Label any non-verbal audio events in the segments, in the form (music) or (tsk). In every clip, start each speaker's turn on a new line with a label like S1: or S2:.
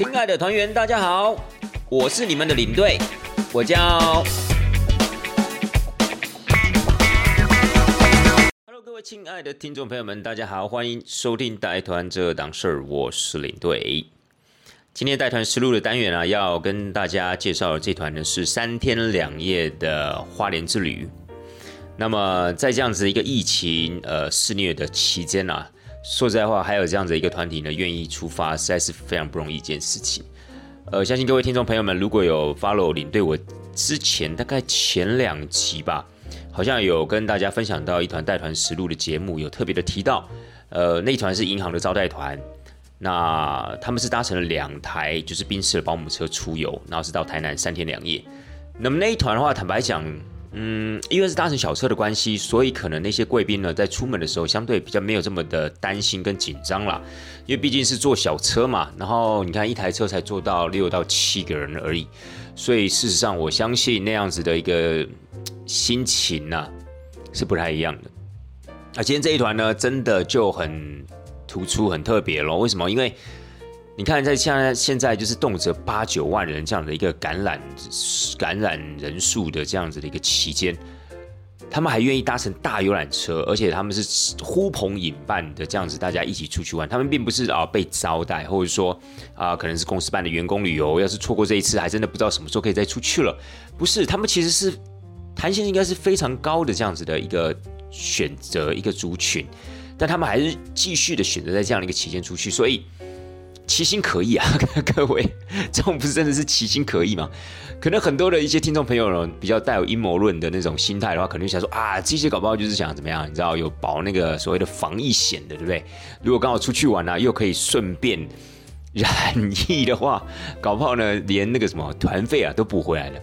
S1: 亲爱的团员，大家好，我是你们的领队，我叫。Hello，各位亲爱的听众朋友们，大家好，欢迎收听带团这档事儿，我是领队。今天带团实录的单元啊，要跟大家介绍的这团呢是三天两夜的花莲之旅。那么在这样子一个疫情呃肆虐的期间啊。说实在话，还有这样子一个团体呢，愿意出发，实在是非常不容易一件事情。呃，相信各位听众朋友们，如果有 follow 领队，我之前大概前两集吧，好像有跟大家分享到一团带团实录的节目，有特别的提到，呃，那一团是银行的招待团，那他们是搭乘了两台就是宾士的保姆车出游，然后是到台南三天两夜。那么那一团的话，坦白讲。嗯，因为是搭乘小车的关系，所以可能那些贵宾呢，在出门的时候相对比较没有这么的担心跟紧张啦。因为毕竟是坐小车嘛，然后你看一台车才坐到六到七个人而已，所以事实上我相信那样子的一个心情呢是不太一样的。那今天这一团呢，真的就很突出、很特别咯。为什么？因为你看，在现在现在就是动辄八九万人这样的一个感染感染人数的这样子的一个期间，他们还愿意搭乘大游览车，而且他们是呼朋引伴的这样子，大家一起出去玩。他们并不是啊被招待，或者说啊可能是公司办的员工旅游，要是错过这一次，还真的不知道什么时候可以再出去了。不是，他们其实是弹性应该是非常高的这样子的一个选择一个族群，但他们还是继续的选择在这样的一个期间出去，所以。其心可疑啊，(laughs) 各位，这种不是真的是其心可疑吗？可能很多的一些听众朋友呢，比较带有阴谋论的那种心态的话，可能想说啊，这些搞不好就是想怎么样？你知道有保那个所谓的防疫险的，对不对？如果刚好出去玩啊，又可以顺便染疫的话，搞不好呢，连那个什么团费啊都补回来了。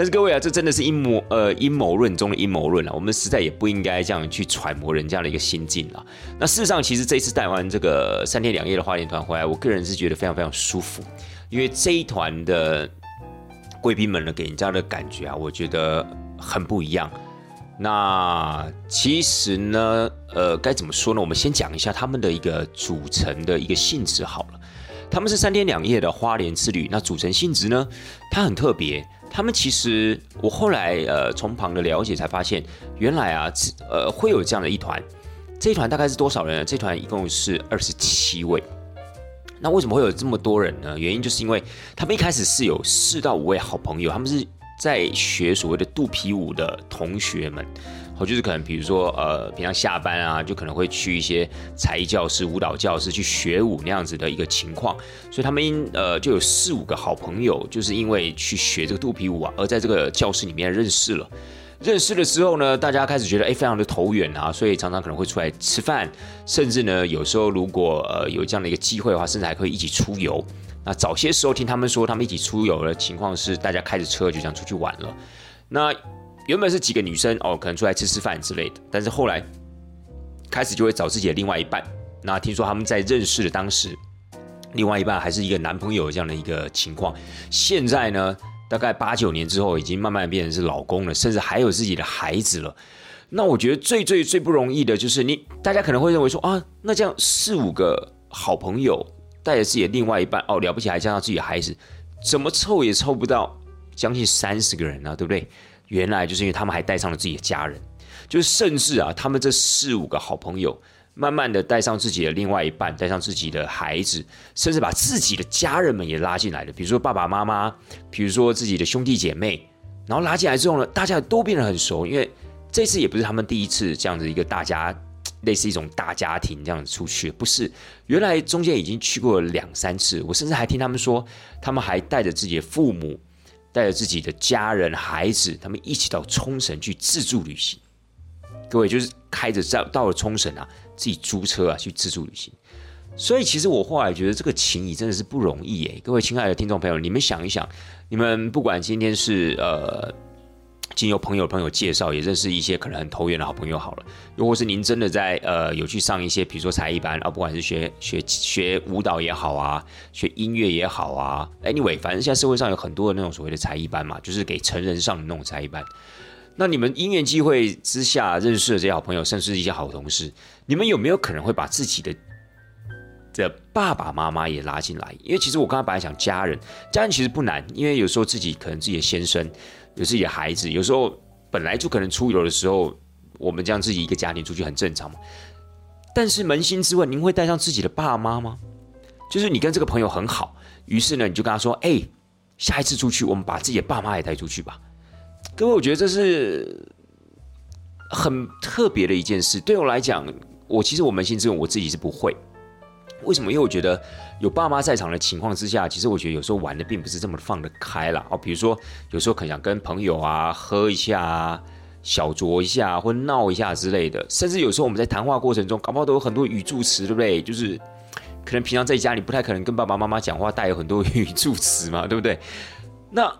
S1: 但是各位啊，这真的是阴谋呃阴谋论中的阴谋论了。我们实在也不应该这样去揣摩人家的一个心境啊。那事实上，其实这一次带完这个三天两夜的花莲团回来，我个人是觉得非常非常舒服，因为这一团的贵宾们呢，给人家的感觉啊，我觉得很不一样。那其实呢，呃，该怎么说呢？我们先讲一下他们的一个组成的一个性质好了。他们是三天两夜的花莲之旅，那组成性质呢，它很特别。他们其实，我后来呃从旁的了解才发现，原来啊，呃会有这样的一团，这一团大概是多少人呢？这团一共是二十七位。那为什么会有这么多人呢？原因就是因为他们一开始是有四到五位好朋友，他们是在学所谓的肚皮舞的同学们。我就是可能，比如说，呃，平常下班啊，就可能会去一些才艺教室、舞蹈教室去学舞那样子的一个情况，所以他们因呃就有四五个好朋友，就是因为去学这个肚皮舞啊，而在这个教室里面认识了。认识了之后呢，大家开始觉得哎，非常的投缘啊，所以常常可能会出来吃饭，甚至呢，有时候如果呃有这样的一个机会的话，甚至还可以一起出游。那早些时候听他们说，他们一起出游的情况是，大家开着车就这样出去玩了。那原本是几个女生哦，可能出来吃吃饭之类的，但是后来开始就会找自己的另外一半。那听说他们在认识的当时，另外一半还是一个男朋友这样的一个情况。现在呢，大概八九年之后，已经慢慢变成是老公了，甚至还有自己的孩子了。那我觉得最最最不容易的就是你，大家可能会认为说啊，那这样四五个好朋友带着自己的另外一半哦，了不起还加上自己的孩子，怎么凑也凑不到将近三十个人呢，对不对？原来就是因为他们还带上了自己的家人，就是甚至啊，他们这四五个好朋友，慢慢的带上自己的另外一半，带上自己的孩子，甚至把自己的家人们也拉进来了，比如说爸爸妈妈，比如说自己的兄弟姐妹，然后拉进来之后呢，大家都变得很熟，因为这次也不是他们第一次这样子一个大家类似一种大家庭这样子出去，不是，原来中间已经去过两三次，我甚至还听他们说，他们还带着自己的父母。带着自己的家人、孩子，他们一起到冲绳去自助旅行。各位就是开着到到了冲绳啊，自己租车啊去自助旅行。所以其实我后来觉得这个情谊真的是不容易诶。各位亲爱的听众朋友，你们想一想，你们不管今天是呃。经由朋友朋友介绍，也认识一些可能很投缘的好朋友。好了，如果是您真的在呃有去上一些，比如说才艺班啊，不管是学学学舞蹈也好啊，学音乐也好啊，anyway，反正现在社会上有很多的那种所谓的才艺班嘛，就是给成人上的那种才艺班。那你们因缘机会之下认识的这些好朋友，甚至是一些好同事，你们有没有可能会把自己的的爸爸妈妈也拉进来，因为其实我刚刚本来想家人，家人其实不难，因为有时候自己可能自己的先生，有自己的孩子，有时候本来就可能出游的时候，我们这样自己一个家庭出去很正常嘛。但是扪心自问，您会带上自己的爸妈吗？就是你跟这个朋友很好，于是呢，你就跟他说：“哎，下一次出去，我们把自己的爸妈也带出去吧。”各位，我觉得这是很特别的一件事。对我来讲，我其实我扪心自问，我自己是不会。为什么？因为我觉得有爸妈在场的情况之下，其实我觉得有时候玩的并不是这么放得开了哦。比如说，有时候可能想跟朋友啊喝一下、小酌一下，或闹一下之类的。甚至有时候我们在谈话过程中，搞不好都有很多语助词，对不对？就是可能平常在家里不太可能跟爸爸妈妈讲话，带有很多语助词嘛，对不对？那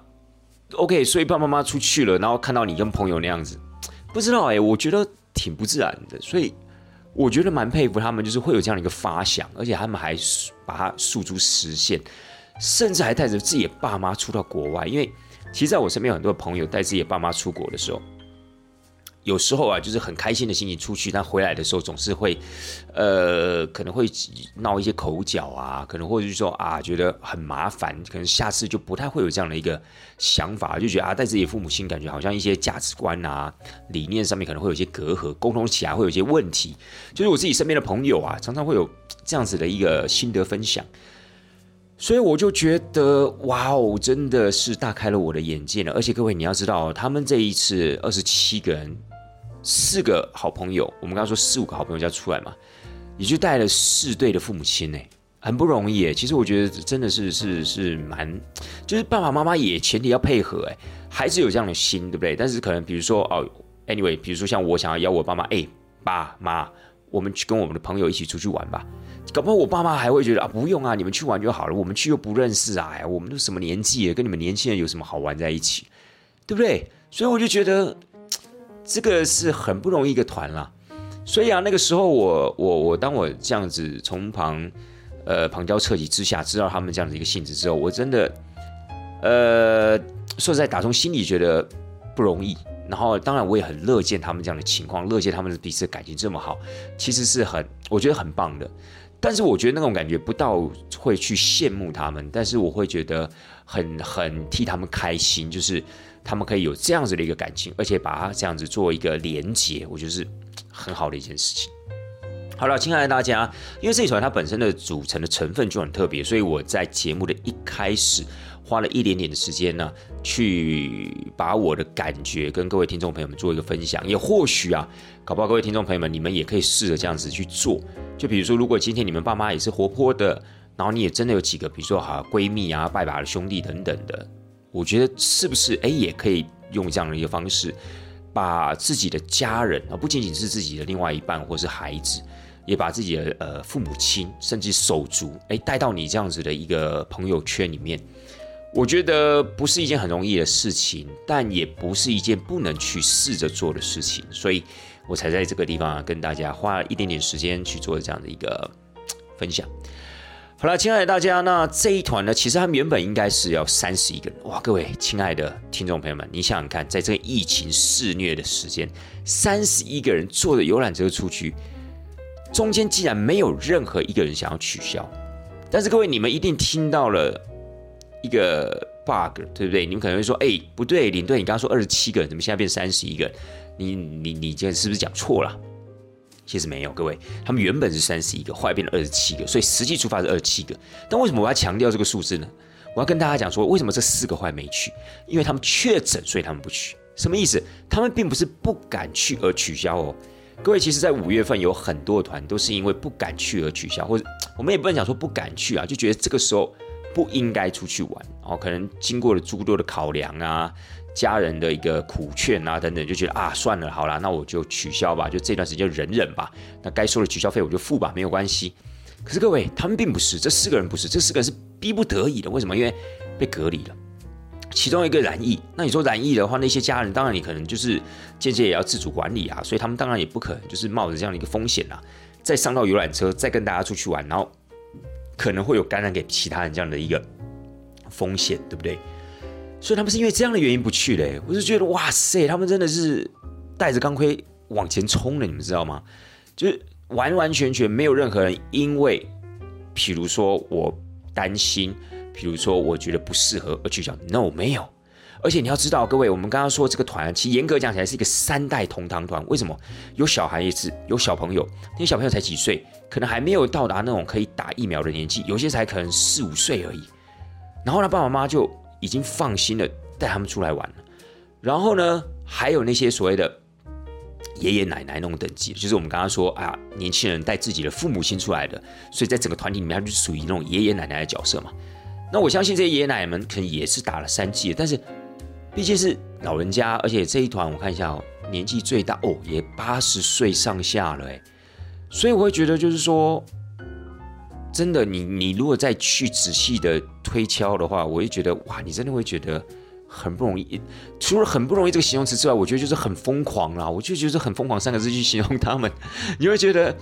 S1: OK，所以爸爸妈妈出去了，然后看到你跟朋友那样子，不知道哎，我觉得挺不自然的，所以。我觉得蛮佩服他们，就是会有这样的一个发想，而且他们还把它诉诸实现，甚至还带着自己的爸妈出到国外。因为其实在我身边有很多朋友带自己的爸妈出国的时候。有时候啊，就是很开心的心情出去，但回来的时候总是会，呃，可能会闹一些口角啊，可能或者是说啊，觉得很麻烦，可能下次就不太会有这样的一个想法，就觉得啊，带自己父母亲，感觉好像一些价值观啊、理念上面可能会有一些隔阂，沟通起来会有一些问题。就是我自己身边的朋友啊，常常会有这样子的一个心得分享，所以我就觉得哇哦，真的是大开了我的眼界了。而且各位你要知道，他们这一次二十七个人。四个好朋友，我们刚刚说四五个好朋友就要出来嘛，也就带了四对的父母亲呢，很不容易诶。其实我觉得真的是是是蛮，就是爸爸妈妈也前提要配合诶，孩子有这样的心，对不对？但是可能比如说哦，anyway，比如说像我想要邀我爸妈，哎，爸妈，我们去跟我们的朋友一起出去玩吧。搞不好我爸妈还会觉得啊，不用啊，你们去玩就好了，我们去又不认识啊，哎，我们都什么年纪了，跟你们年轻人有什么好玩在一起，对不对？所以我就觉得。这个是很不容易一个团啦，所以啊，那个时候我我我当我这样子从旁呃旁敲侧击之下知道他们这样的一个性质之后，我真的呃说实在打从心里觉得不容易。然后当然我也很乐见他们这样的情况，乐见他们的彼此感情这么好，其实是很我觉得很棒的。但是我觉得那种感觉不到会去羡慕他们，但是我会觉得很很替他们开心，就是。他们可以有这样子的一个感情，而且把它这样子做一个连接，我觉得是很好的一件事情。好了，亲爱的大家，因为这一团它本身的组成的成分就很特别，所以我在节目的一开始花了一点点的时间呢，去把我的感觉跟各位听众朋友们做一个分享。也或许啊，搞不好各位听众朋友们，你们也可以试着这样子去做。就比如说，如果今天你们爸妈也是活泼的，然后你也真的有几个，比如说哈闺蜜啊、拜把的兄弟等等的。我觉得是不是哎，也可以用这样的一个方式，把自己的家人啊，不仅仅是自己的另外一半或是孩子，也把自己的呃父母亲甚至手足哎带到你这样子的一个朋友圈里面。我觉得不是一件很容易的事情，但也不是一件不能去试着做的事情，所以我才在这个地方啊跟大家花一点点时间去做这样的一个分享。好了，亲爱的大家，那这一团呢，其实他们原本应该是要三十一个人哇！各位亲爱的听众朋友们，你想想看，在这个疫情肆虐的时间，三十一个人坐着游览车出去，中间竟然没有任何一个人想要取消。但是各位，你们一定听到了一个 bug，对不对？你们可能会说：“哎，不对，领队，你刚刚说二十七个人，怎么现在变三十一个人？你你你，这是不是讲错了？”其实没有，各位，他们原本是三十一个，后来变成二十七个，所以实际出发是二十七个。但为什么我要强调这个数字呢？我要跟大家讲说，为什么这四个坏没去？因为他们确诊，所以他们不去。什么意思？他们并不是不敢去而取消哦。各位，其实，在五月份有很多团都是因为不敢去而取消，或者 (tsk) 我们也不能讲说不敢去啊，就觉得这个时候不应该出去玩哦。可能经过了诸多的考量啊。家人的一个苦劝啊，等等，就觉得啊，算了，好了，那我就取消吧，就这段时间忍忍吧。那该收的取消费我就付吧，没有关系。可是各位，他们并不是，这四个人不是，这四个人是逼不得已的。为什么？因为被隔离了。其中一个染疫，那你说染疫的话，那些家人当然你可能就是间接也要自主管理啊，所以他们当然也不可能就是冒着这样的一个风险啊，再上到游览车，再跟大家出去玩，然后可能会有感染给其他人这样的一个风险，对不对？所以他们是因为这样的原因不去嘞，我就觉得哇塞，他们真的是带着钢盔往前冲了，你们知道吗？就是完完全全没有任何人因为比如说我担心，比如说我觉得不适合，而去讲 no 没有。而且你要知道，各位，我们刚刚说这个团，其实严格讲起来是一个三代同堂团。为什么？有小孩也是，有小朋友，那些小朋友才几岁，可能还没有到达那种可以打疫苗的年纪，有些才可能四五岁而已。然后呢，爸爸妈妈就已经放心的带他们出来玩了。然后呢，还有那些所谓的爷爷奶奶那种等级，就是我们刚刚说啊，年轻人带自己的父母亲出来的，所以在整个团体里面，他就属于那种爷爷奶奶的角色嘛。那我相信这些爷爷奶奶们可能也是打了三剂，但是。毕竟是老人家，而且这一团我看一下哦，年纪最大哦也八十岁上下了，所以我会觉得就是说，真的你你如果再去仔细的推敲的话，我会觉得哇，你真的会觉得很不容易。除了很不容易这个形容词之外，我觉得就是很疯狂啦。我就觉得很疯狂三个字去形容他们，你会觉得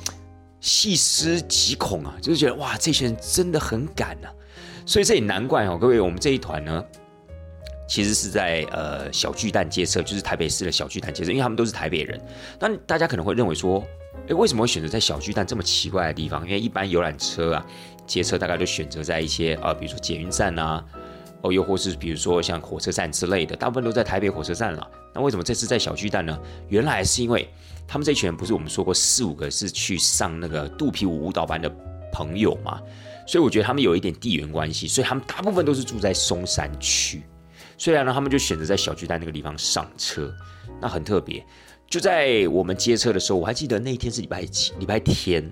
S1: 细思极恐啊，就是觉得哇，这些人真的很敢啊。所以这也难怪哦，各位，我们这一团呢。其实是在呃小巨蛋街车，就是台北市的小巨蛋街车，因为他们都是台北人。但大家可能会认为说，诶，为什么会选择在小巨蛋这么奇怪的地方？因为一般游览车啊，街车大概都选择在一些呃，比如说捷运站啊，哦，又或是比如说像火车站之类的，大部分都在台北火车站了。那为什么这次在小巨蛋呢？原来是因为他们这群人不是我们说过四五个是去上那个肚皮舞舞蹈班的朋友嘛？所以我觉得他们有一点地缘关系，所以他们大部分都是住在松山区。虽然呢，他们就选择在小巨蛋那个地方上车，那很特别。就在我们接车的时候，我还记得那一天是礼拜几？礼拜天。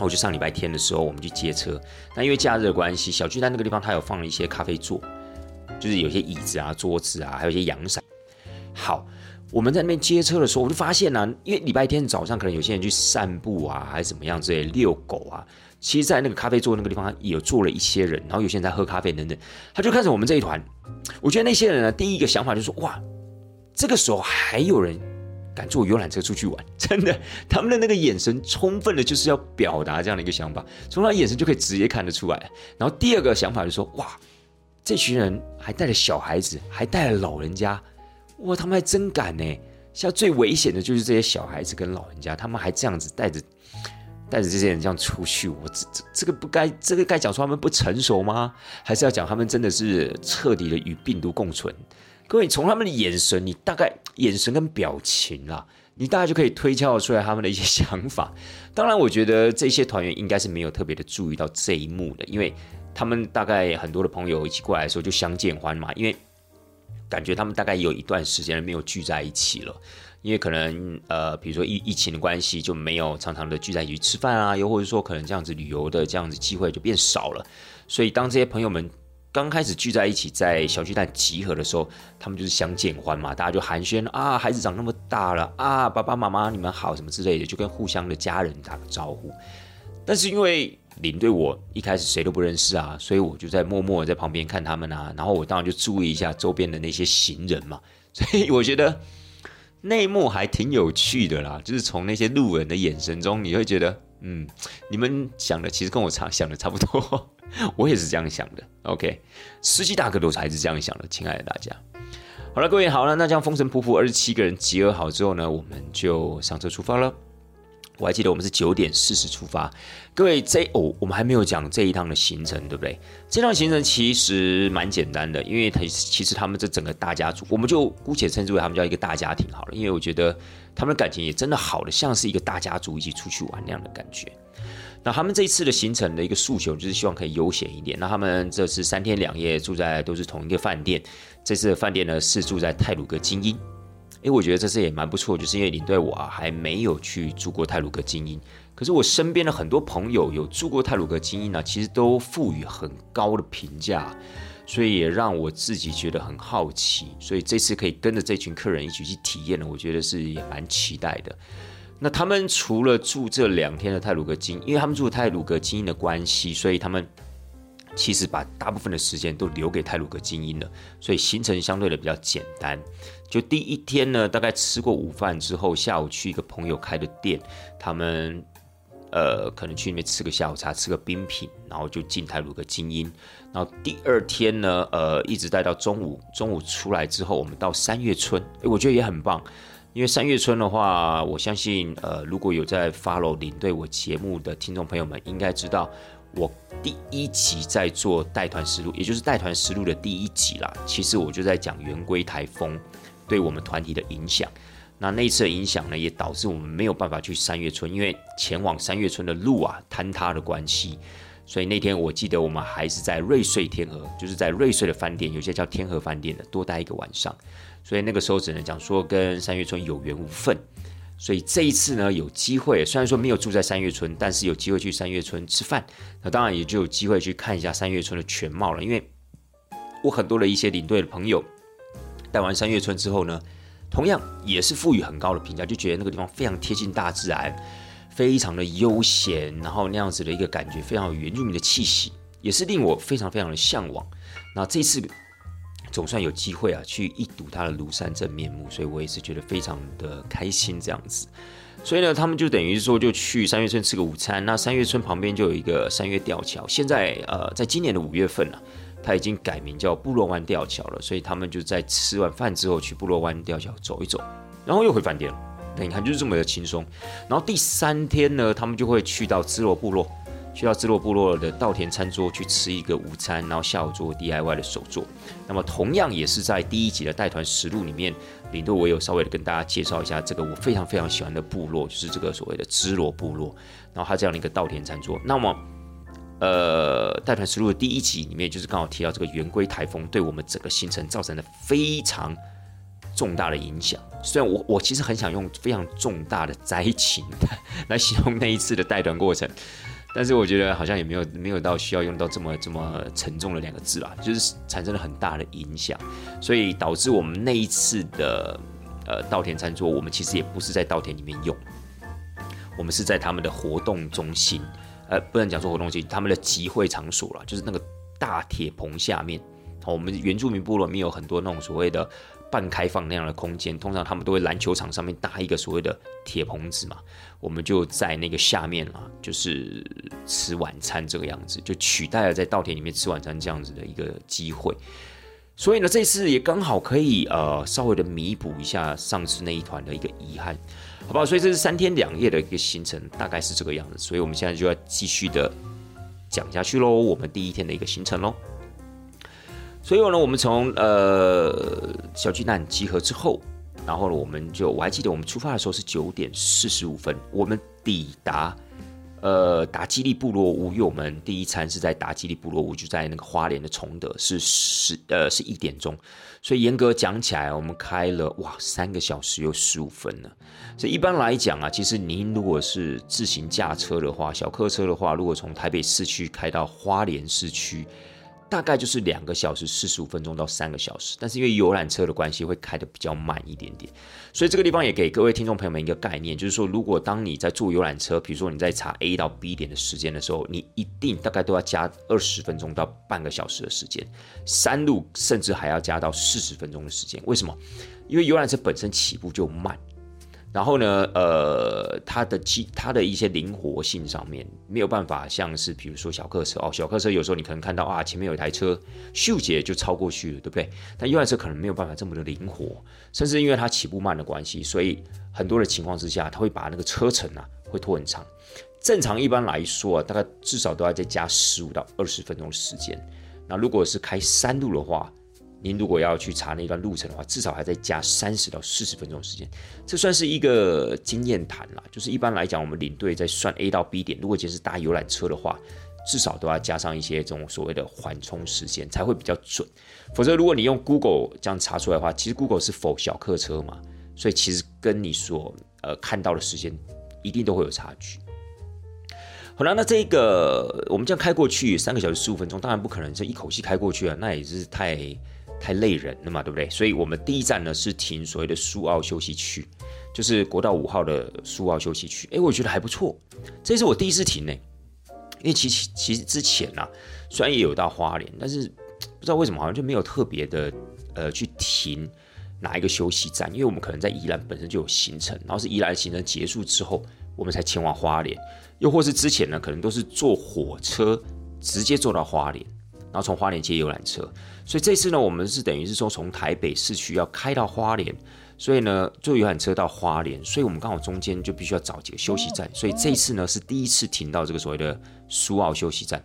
S1: 我就上礼拜天的时候，我们去接车。那因为假日的关系，小巨蛋那个地方它有放了一些咖啡座，就是有些椅子啊、桌子啊，还有一些阳伞。好，我们在那边接车的时候，我就发现呢，因为礼拜天早上可能有些人去散步啊，还是怎么样之类，遛狗啊。其实，在那个咖啡座那个地方，也有坐了一些人，然后有些人在喝咖啡等等。他就看着我们这一团，我觉得那些人呢，第一个想法就是说：哇，这个时候还有人敢坐游览车出去玩，(laughs) 真的，他们的那个眼神充分的就是要表达这样的一个想法，从他眼神就可以直接看得出来。然后第二个想法就说：哇，这群人还带着小孩子，还带了老人家，哇，他们还真敢呢。现在最危险的就是这些小孩子跟老人家，他们还这样子带着。带着这些人这样出去，我这这这个不该，这个该讲说他们不成熟吗？还是要讲他们真的是彻底的与病毒共存？各位从他们的眼神，你大概眼神跟表情啦，你大概就可以推敲出来他们的一些想法。当然，我觉得这些团员应该是没有特别的注意到这一幕的，因为他们大概很多的朋友一起过来的时候就相见欢嘛，因为感觉他们大概有一段时间没有聚在一起了。因为可能呃，比如说疫疫情的关系，就没有常常的聚在一起吃饭啊，又或者说可能这样子旅游的这样子机会就变少了。所以当这些朋友们刚开始聚在一起在小巨蛋集合的时候，他们就是相见欢嘛，大家就寒暄啊，孩子长那么大了啊，爸爸妈妈你们好什么之类的，就跟互相的家人打个招呼。但是因为领队我一开始谁都不认识啊，所以我就在默默在旁边看他们啊，然后我当然就注意一下周边的那些行人嘛，(laughs) 所以我觉得。内幕还挺有趣的啦，就是从那些路人的眼神中，你会觉得，嗯，你们想的其实跟我差想的差不多，(laughs) 我也是这样想的。OK，司机大哥都还是这样想的，亲爱的大家。好了，各位好了，那这样风尘仆仆二十七个人集合好之后呢，我们就上车出发了。我还记得我们是九点四十出发，各位这哦，我们还没有讲这一趟的行程，对不对？这趟行程其实蛮简单的，因为他其实他们这整个大家族，我们就姑且称之为他们叫一个大家庭好了，因为我觉得他们的感情也真的好的像是一个大家族一起出去玩那样的感觉。那他们这一次的行程的一个诉求就是希望可以悠闲一点。那他们这次三天两夜住在都是同一个饭店，这次的饭店呢是住在泰鲁阁精英。哎，我觉得这次也蛮不错，就是因为领队我啊还没有去住过泰鲁格精英，可是我身边的很多朋友有住过泰鲁格精英呢，其实都赋予很高的评价，所以也让我自己觉得很好奇，所以这次可以跟着这群客人一起去体验呢，我觉得是也蛮期待的。那他们除了住这两天的泰鲁格精，因为他们住泰鲁格精英的关系，所以他们。其实把大部分的时间都留给泰鲁格精英了，所以行程相对的比较简单。就第一天呢，大概吃过午饭之后，下午去一个朋友开的店，他们呃可能去那边吃个下午茶，吃个冰品，然后就进台鲁个精英。然后第二天呢，呃一直待到中午，中午出来之后，我们到三月村，诶，我觉得也很棒。因为三月春的话，我相信呃，如果有在 follow 领队我节目的听众朋友们，应该知道我第一集在做带团实录，也就是带团实录的第一集啦。其实我就在讲圆规台风对我们团体的影响。那那次的影响呢，也导致我们没有办法去三月村，因为前往三月村的路啊坍塌的关系。所以那天我记得我们还是在瑞穗天河，就是在瑞穗的饭店，有些叫天河饭店的，多待一个晚上。所以那个时候只能讲说跟三月村有缘无分。所以这一次呢，有机会虽然说没有住在三月村，但是有机会去三月村吃饭，那当然也就有机会去看一下三月村的全貌了。因为我很多的一些领队的朋友带完三月村之后呢，同样也是赋予很高的评价，就觉得那个地方非常贴近大自然。非常的悠闲，然后那样子的一个感觉，非常有原住民的气息，也是令我非常非常的向往。那这次总算有机会啊，去一睹它的庐山真面目，所以我也是觉得非常的开心这样子。所以呢，他们就等于说就去三月村吃个午餐。那三月村旁边就有一个三月吊桥，现在呃，在今年的五月份呢，它已经改名叫部落湾吊桥了。所以他们就在吃完饭之后去部落湾吊桥走一走，然后又回饭店了。那你看，就是这么的轻松。然后第三天呢，他们就会去到支罗部落，去到支罗部落的稻田餐桌去吃一个午餐，然后下午做 DIY 的手作。那么同样也是在第一集的带团实录里面，领队我有稍微的跟大家介绍一下这个我非常非常喜欢的部落，就是这个所谓的支罗部落。然后它这样的一个稻田餐桌。那么，呃，带团实录的第一集里面，就是刚好提到这个圆规台风对我们整个行程造成的非常。重大的影响，虽然我我其实很想用非常重大的灾情来形容那一次的带团过程，但是我觉得好像也没有没有到需要用到这么这么沉重的两个字吧，就是产生了很大的影响，所以导致我们那一次的呃稻田餐桌，我们其实也不是在稻田里面用，我们是在他们的活动中心，呃，不能讲说活动中心，他们的集会场所了，就是那个大铁棚下面，好我们原住民部落里面有很多那种所谓的。半开放那样的空间，通常他们都会篮球场上面搭一个所谓的铁棚子嘛，我们就在那个下面啊，就是吃晚餐这个样子，就取代了在稻田里面吃晚餐这样子的一个机会。所以呢，这次也刚好可以呃稍微的弥补一下上次那一团的一个遗憾，好不好？所以这是三天两夜的一个行程，大概是这个样子。所以我们现在就要继续的讲下去喽，我们第一天的一个行程喽。所以呢，我们从呃小巨蛋集合之后，然后呢，我们就我还记得我们出发的时候是九点四十五分，我们抵达呃达基利部落屋，因为我们第一餐是在达基利部落屋，就在那个花莲的崇德，是十呃是一点钟，所以严格讲起来，我们开了哇三个小时又十五分了。所以一般来讲啊，其实您如果是自行驾车的话，小客车的话，如果从台北市区开到花莲市区。大概就是两个小时四十五分钟到三个小时，但是因为游览车的关系，会开的比较慢一点点。所以这个地方也给各位听众朋友们一个概念，就是说，如果当你在坐游览车，比如说你在查 A 到 B 点的时间的时候，你一定大概都要加二十分钟到半个小时的时间，山路甚至还要加到四十分钟的时间。为什么？因为游览车本身起步就慢。然后呢，呃，它的机它的一些灵活性上面没有办法像是比如说小客车哦，小客车有时候你可能看到啊前面有一台车，秀捷就超过去了，对不对？但游览车可能没有办法这么的灵活，甚至因为它起步慢的关系，所以很多的情况之下，它会把那个车程啊会拖很长。正常一般来说啊，大概至少都要再加十五到二十分钟的时间。那如果是开山路的话，您如果要去查那段路程的话，至少还在加三十到四十分钟时间，这算是一个经验谈啦。就是一般来讲，我们领队在算 A 到 B 点，如果只是搭游览车的话，至少都要加上一些这种所谓的缓冲时间，才会比较准。否则，如果你用 Google 这样查出来的话，其实 Google 是否小客车嘛，所以其实跟你所呃看到的时间一定都会有差距。好了，那这个我们这样开过去三个小时十五分钟，当然不可能是一口气开过去啊，那也是太。太累人了嘛，对不对？所以我们第一站呢是停所谓的苏澳休息区，就是国道五号的苏澳休息区。哎，我觉得还不错，这是我第一次停呢。因为其其其实之前呢，虽然也有到花莲，但是不知道为什么好像就没有特别的呃去停哪一个休息站，因为我们可能在宜兰本身就有行程，然后是宜兰行程结束之后，我们才前往花莲，又或是之前呢可能都是坐火车直接坐到花莲。然后从花莲接游览车，所以这次呢，我们是等于是说从台北市区要开到花莲，所以呢，坐游览车到花莲，所以我们刚好中间就必须要找几个休息站，所以这一次呢是第一次停到这个所谓的苏澳休息站，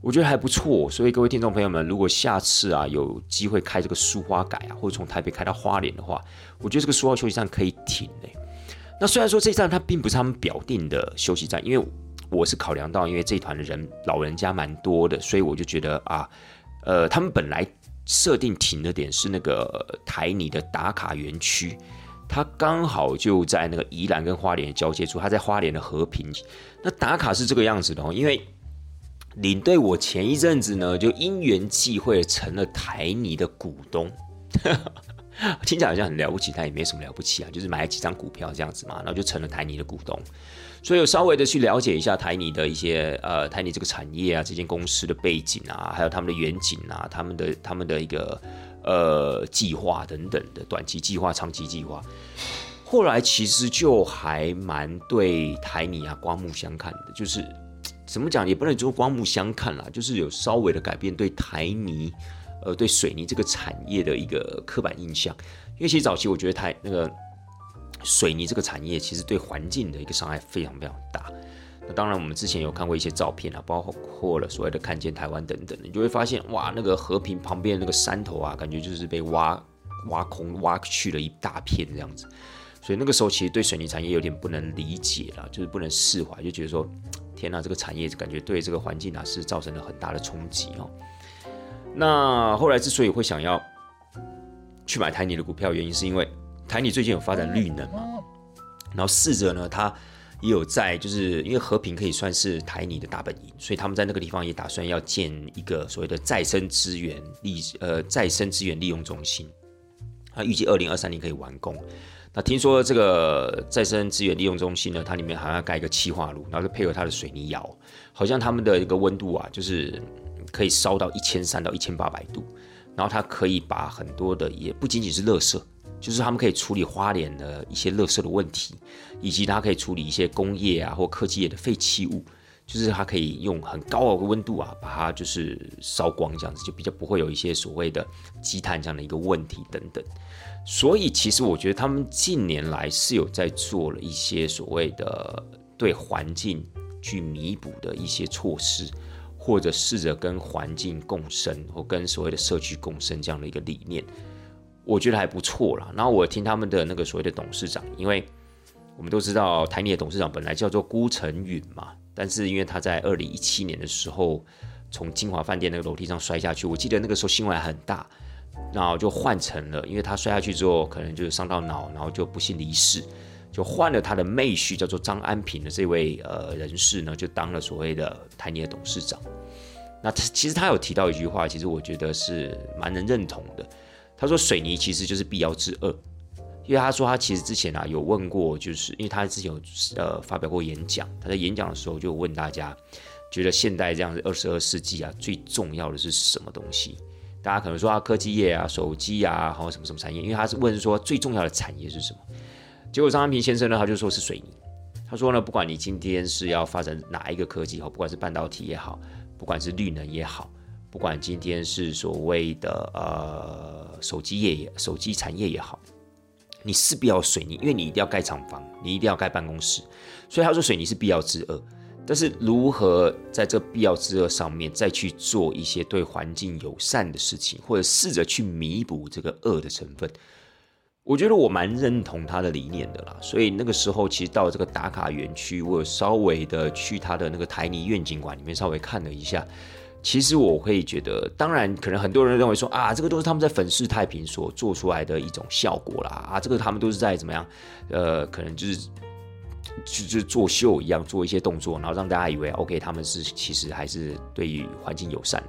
S1: 我觉得还不错。所以各位听众朋友们，如果下次啊有机会开这个苏花改啊，或者从台北开到花莲的话，我觉得这个苏澳休息站可以停嘞。那虽然说这站它并不是他们表定的休息站，因为我是考量到，因为这一团的人老人家蛮多的，所以我就觉得啊，呃，他们本来设定停的点是那个台泥的打卡园区，它刚好就在那个宜兰跟花莲的交界处，它在花莲的和平。那打卡是这个样子的哦，因为领队我前一阵子呢就因缘际会成了台泥的股东。(laughs) 听起来好像很了不起，但也没什么了不起啊，就是买了几张股票这样子嘛，然后就成了台泥的股东。所以有稍微的去了解一下台泥的一些呃台泥这个产业啊，这间公司的背景啊，还有他们的远景啊，他们的他们的一个呃计划等等的短期计划、长期计划。后来其实就还蛮对台泥啊刮目相看的，就是怎么讲也不能说刮目相看啦，就是有稍微的改变对台泥。呃，对水泥这个产业的一个刻板印象，因为其实早期我觉得台那个水泥这个产业其实对环境的一个伤害非常非常大。那当然，我们之前有看过一些照片啊，包括了所谓的看见台湾等等，你就会发现哇，那个和平旁边那个山头啊，感觉就是被挖挖空、挖去了一大片这样子。所以那个时候其实对水泥产业有点不能理解了，就是不能释怀，就觉得说天哪，这个产业感觉对这个环境啊是造成了很大的冲击哦。那后来之所以会想要去买台泥的股票，原因是因为台泥最近有发展绿能嘛，然后四者呢，它也有在，就是因为和平可以算是台泥的大本营，所以他们在那个地方也打算要建一个所谓的再生资源利呃再生资源利用中心，它预计二零二三年可以完工。那听说这个再生资源利用中心呢，它里面好像要盖一个气化炉，然后就配合它的水泥窑，好像他们的一个温度啊，就是。可以烧到一千三到一千八百度，然后它可以把很多的也不仅仅是垃圾，就是他们可以处理花莲的一些垃圾的问题，以及它可以处理一些工业啊或科技业的废弃物，就是它可以用很高的温度啊把它就是烧光这样子，就比较不会有一些所谓的积碳这样的一个问题等等。所以其实我觉得他们近年来是有在做了一些所谓的对环境去弥补的一些措施。或者试着跟环境共生，或跟所谓的社区共生这样的一个理念，我觉得还不错啦。然后我听他们的那个所谓的董事长，因为我们都知道台泥的董事长本来叫做辜成允嘛，但是因为他在二零一七年的时候从金华饭店那个楼梯上摔下去，我记得那个时候新闻很大，然后就换成了，因为他摔下去之后可能就是伤到脑，然后就不幸离世。就换了他的妹婿，叫做张安平的这位呃人士呢，就当了所谓的台泥的董事长。那他其实他有提到一句话，其实我觉得是蛮能认同的。他说水泥其实就是必要之恶，因为他说他其实之前啊有问过，就是因为他之前有呃发表过演讲，他在演讲的时候就问大家，觉得现代这样子二十二世纪啊最重要的是什么东西？大家可能说啊科技业啊手机啊，或什么什么产业，因为他是问说最重要的产业是什么？结果张安平先生呢，他就说是水泥。他说呢，不管你今天是要发展哪一个科技，好，不管是半导体也好，不管是绿能也好，不管今天是所谓的呃手机业也手机产业也好，你势必要水泥，因为你一定要盖厂房，你一定要盖办公室。所以他说水泥是必要之恶。但是如何在这必要之恶上面再去做一些对环境友善的事情，或者试着去弥补这个恶的成分？我觉得我蛮认同他的理念的啦，所以那个时候其实到这个打卡园区，我有稍微的去他的那个台泥愿景馆里面稍微看了一下。其实我会觉得，当然可能很多人认为说啊，这个都是他们在粉饰太平所做出来的一种效果啦，啊，这个他们都是在怎么样，呃，可能就是就是作秀一样做一些动作，然后让大家以为 OK，他们是其实还是对于环境友善。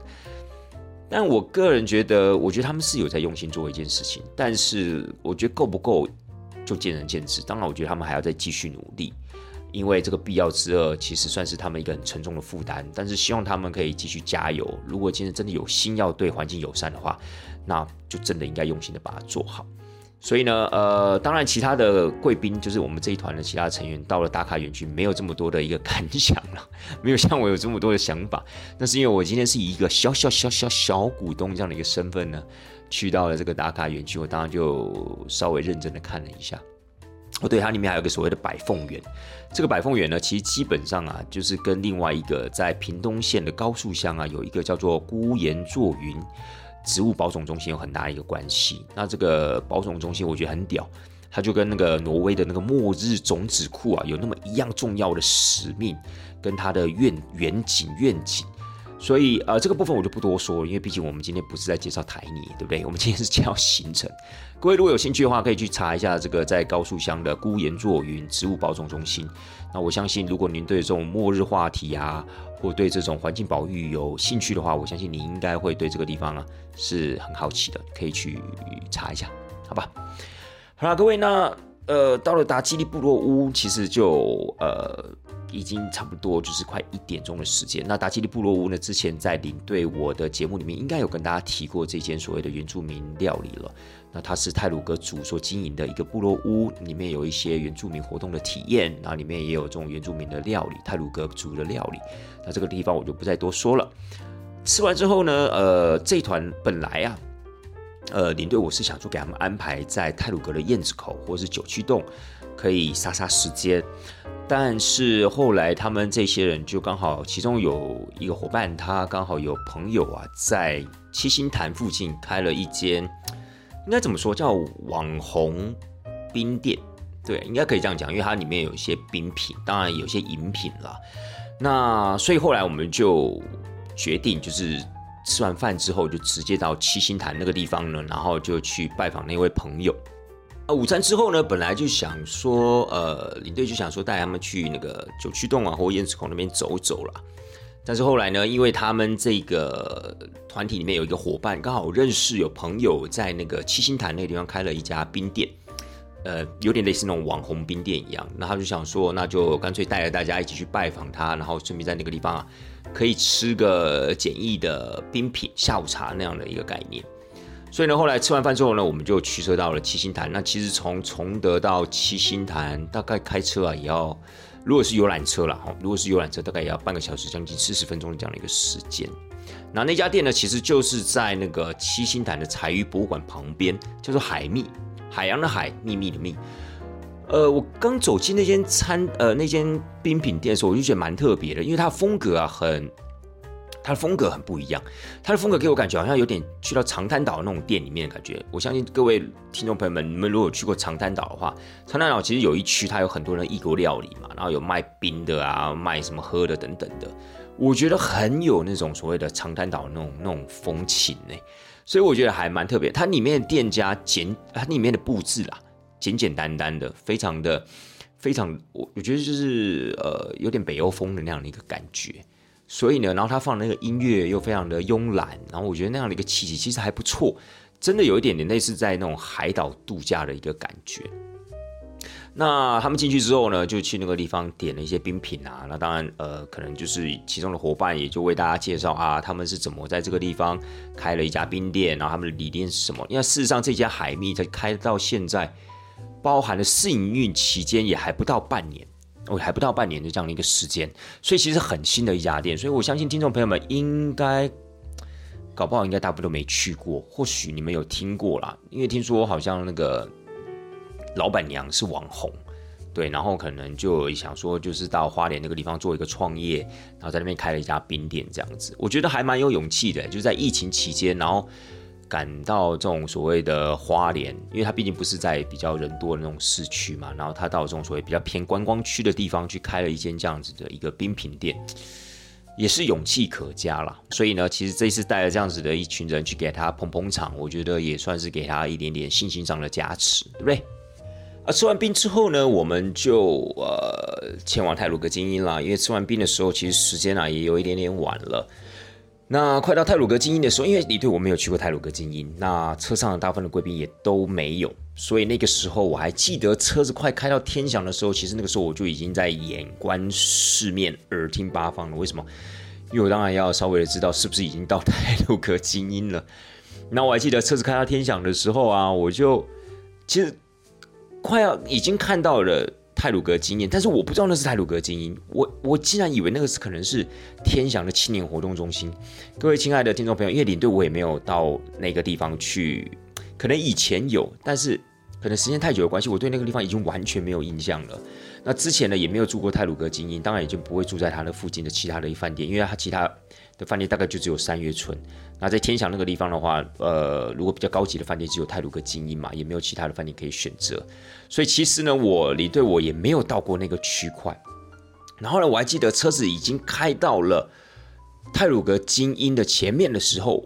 S1: 但我个人觉得，我觉得他们是有在用心做一件事情，但是我觉得够不够就见仁见智。当然，我觉得他们还要再继续努力，因为这个必要之恶其实算是他们一个很沉重的负担。但是希望他们可以继续加油。如果今天真的有心要对环境友善的话，那就真的应该用心的把它做好。所以呢，呃，当然，其他的贵宾就是我们这一团的其他成员，到了打卡园区，没有这么多的一个感想了，(laughs) 没有像我有这么多的想法。那是因为我今天是以一个小小小小小股东这样的一个身份呢，去到了这个打卡园区，我当然就稍微认真的看了一下。哦，对，它里面还有个所谓的百凤园。这个百凤园呢，其实基本上啊，就是跟另外一个在屏东县的高树乡啊，有一个叫做孤岩坐云植物保种中心有很大的一个关系。那这个保种中心我觉得很屌，它就跟那个挪威的那个末日种子库啊，有那么一样重要的使命，跟它的愿远景愿景。所以呃，这个部分我就不多说，因为毕竟我们今天不是在介绍台泥，对不对？我们今天是介绍行程。各位如果有兴趣的话，可以去查一下这个在高树乡的孤岩座云植物保种中心。那我相信，如果您对这种末日话题啊，或对这种环境保育有兴趣的话，我相信你应该会对这个地方啊是很好奇的，可以去查一下，好吧？好了，各位，那呃，到了达基利部落屋，其实就呃。已经差不多就是快一点钟的时间。那达基利部落屋呢？之前在领队我的节目里面，应该有跟大家提过这间所谓的原住民料理了。那它是泰鲁格族所经营的一个部落屋，里面有一些原住民活动的体验，然后里面也有这种原住民的料理，泰鲁格族的料理。那这个地方我就不再多说了。吃完之后呢，呃，这团本来啊，呃，领队我是想说给他们安排在泰鲁格的燕子口或者是九曲洞，可以杀杀时间。但是后来他们这些人就刚好，其中有一个伙伴，他刚好有朋友啊，在七星潭附近开了一间，应该怎么说叫网红冰店？对，应该可以这样讲，因为它里面有一些冰品，当然有些饮品了。那所以后来我们就决定，就是吃完饭之后就直接到七星潭那个地方呢，然后就去拜访那位朋友。啊，午餐之后呢，本来就想说，呃，领队就想说带他们去那个九曲洞啊，或燕子口那边走走了。但是后来呢，因为他们这个团体里面有一个伙伴，刚好认识有朋友在那个七星潭那个地方开了一家冰店，呃，有点类似那种网红冰店一样。那他就想说，那就干脆带着大家一起去拜访他，然后顺便在那个地方啊，可以吃个简易的冰品下午茶那样的一个概念。所以呢，后来吃完饭之后呢，我们就驱车到了七星潭。那其实从崇德到七星潭，大概开车啊也要，如果是游览车了哈，如果是游览车，大概也要半个小时，将近四十分钟的这样的一个时间。那那家店呢，其实就是在那个七星潭的彩鱼博物馆旁边，叫做海秘，海洋的海，秘密的秘。呃，我刚走进那间餐，呃，那间冰品店的时候，我就觉得蛮特别的，因为它风格啊很。它的风格很不一样，它的风格给我感觉好像有点去到长滩岛那种店里面的感觉。我相信各位听众朋友们，你们如果去过长滩岛的话，长滩岛其实有一区它有很多人异国料理嘛，然后有卖冰的啊，卖什么喝的等等的，我觉得很有那种所谓的长滩岛那种那种风情呢。所以我觉得还蛮特别。它里面的店家简，它里面的布置啦，简简单单的，非常的非常，我我觉得就是呃有点北欧风的那样的一个感觉。所以呢，然后他放的那个音乐又非常的慵懒，然后我觉得那样的一个气息其实还不错，真的有一点点类似在那种海岛度假的一个感觉。那他们进去之后呢，就去那个地方点了一些冰品啊，那当然呃，可能就是其中的伙伴也就为大家介绍啊，他们是怎么在这个地方开了一家冰店，然后他们的理念是什么？因为事实上这家海蜜在开到现在，包含了试营运期间也还不到半年。哦，还不到半年的这样的一个时间，所以其实很新的一家店，所以我相信听众朋友们应该搞不好应该大部分都没去过，或许你们有听过啦，因为听说好像那个老板娘是网红，对，然后可能就想说就是到花莲那个地方做一个创业，然后在那边开了一家冰店这样子，我觉得还蛮有勇气的，就是在疫情期间，然后。赶到这种所谓的花莲，因为它毕竟不是在比较人多的那种市区嘛，然后他到这种所谓比较偏观光区的地方去开了一间这样子的一个冰品店，也是勇气可嘉啦。所以呢，其实这次带了这样子的一群人去给他捧捧场，我觉得也算是给他一点点信心上的加持，对不对？啊，吃完冰之后呢，我们就呃前往泰鲁格精英啦，因为吃完冰的时候，其实时间啊也有一点点晚了。那快到泰鲁格精英的时候，因为你对我没有去过泰鲁格精英，那车上的大部分的贵宾也都没有，所以那个时候我还记得车子快开到天祥的时候，其实那个时候我就已经在眼观四面，耳听八方了。为什么？因为我当然要稍微的知道是不是已经到泰鲁格精英了。(laughs) 那我还记得车子开到天祥的时候啊，我就其实快要已经看到了泰鲁格精英，但是我不知道那是泰鲁格精英，我我竟然以为那个是可能是天祥的青年活动中心。各位亲爱的听众朋友，因为领队我也没有到那个地方去，可能以前有，但是可能时间太久的关系，我对那个地方已经完全没有印象了。那之前呢，也没有住过泰鲁格精英，当然也就不会住在它的附近的其他的一饭店，因为它其他的饭店大概就只有三月村。那在天祥那个地方的话，呃，如果比较高级的饭店只有泰鲁格精英嘛，也没有其他的饭店可以选择。所以其实呢，我领队我也没有到过那个区块。然后呢，我还记得车子已经开到了泰鲁格精英的前面的时候。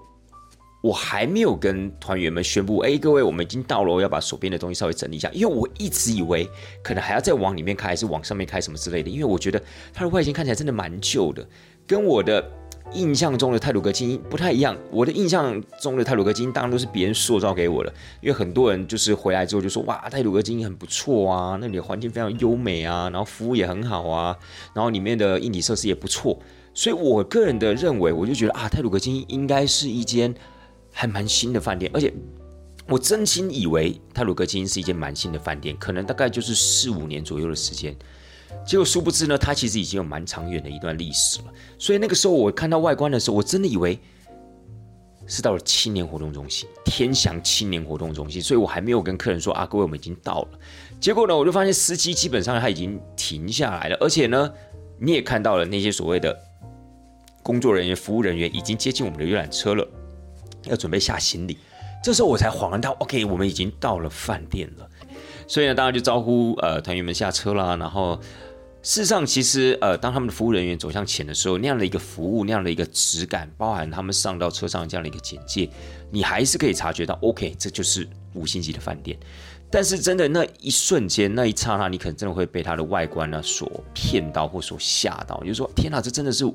S1: 我还没有跟团员们宣布，哎，各位，我们已经到了，我要把手边的东西稍微整理一下，因为我一直以为可能还要再往里面开，还是往上面开什么之类的，因为我觉得它的外形看起来真的蛮旧的，跟我的印象中的泰鲁格精英不太一样。我的印象中的泰鲁格精英当然都是别人塑造给我的，因为很多人就是回来之后就说，哇，泰鲁格精英很不错啊，那里的环境非常优美啊，然后服务也很好啊，然后里面的硬体设施也不错，所以我个人的认为，我就觉得啊，泰鲁格精英应该是一间。还蛮新的饭店，而且我真心以为泰鲁格精英是一间蛮新的饭店，可能大概就是四五年左右的时间。结果殊不知呢，它其实已经有蛮长远的一段历史了。所以那个时候我看到外观的时候，我真的以为是到了青年活动中心——天祥青年活动中心。所以我还没有跟客人说啊，各位，我们已经到了。结果呢，我就发现司机基本上他已经停下来了，而且呢，你也看到了那些所谓的工作人员、服务人员已经接近我们的游览车了。要准备下行李，这时候我才恍然到，OK，我们已经到了饭店了。所以呢，大家就招呼呃团员们下车啦。然后事实上，其实呃，当他们的服务人员走向前的时候，那样的一个服务，那样的一个质感，包含他们上到车上这样的一个简介，你还是可以察觉到，OK，这就是五星级的饭店。但是真的那一瞬间，那一刹那，你可能真的会被它的外观呢所骗到或所吓到，就说天哪，这真的是。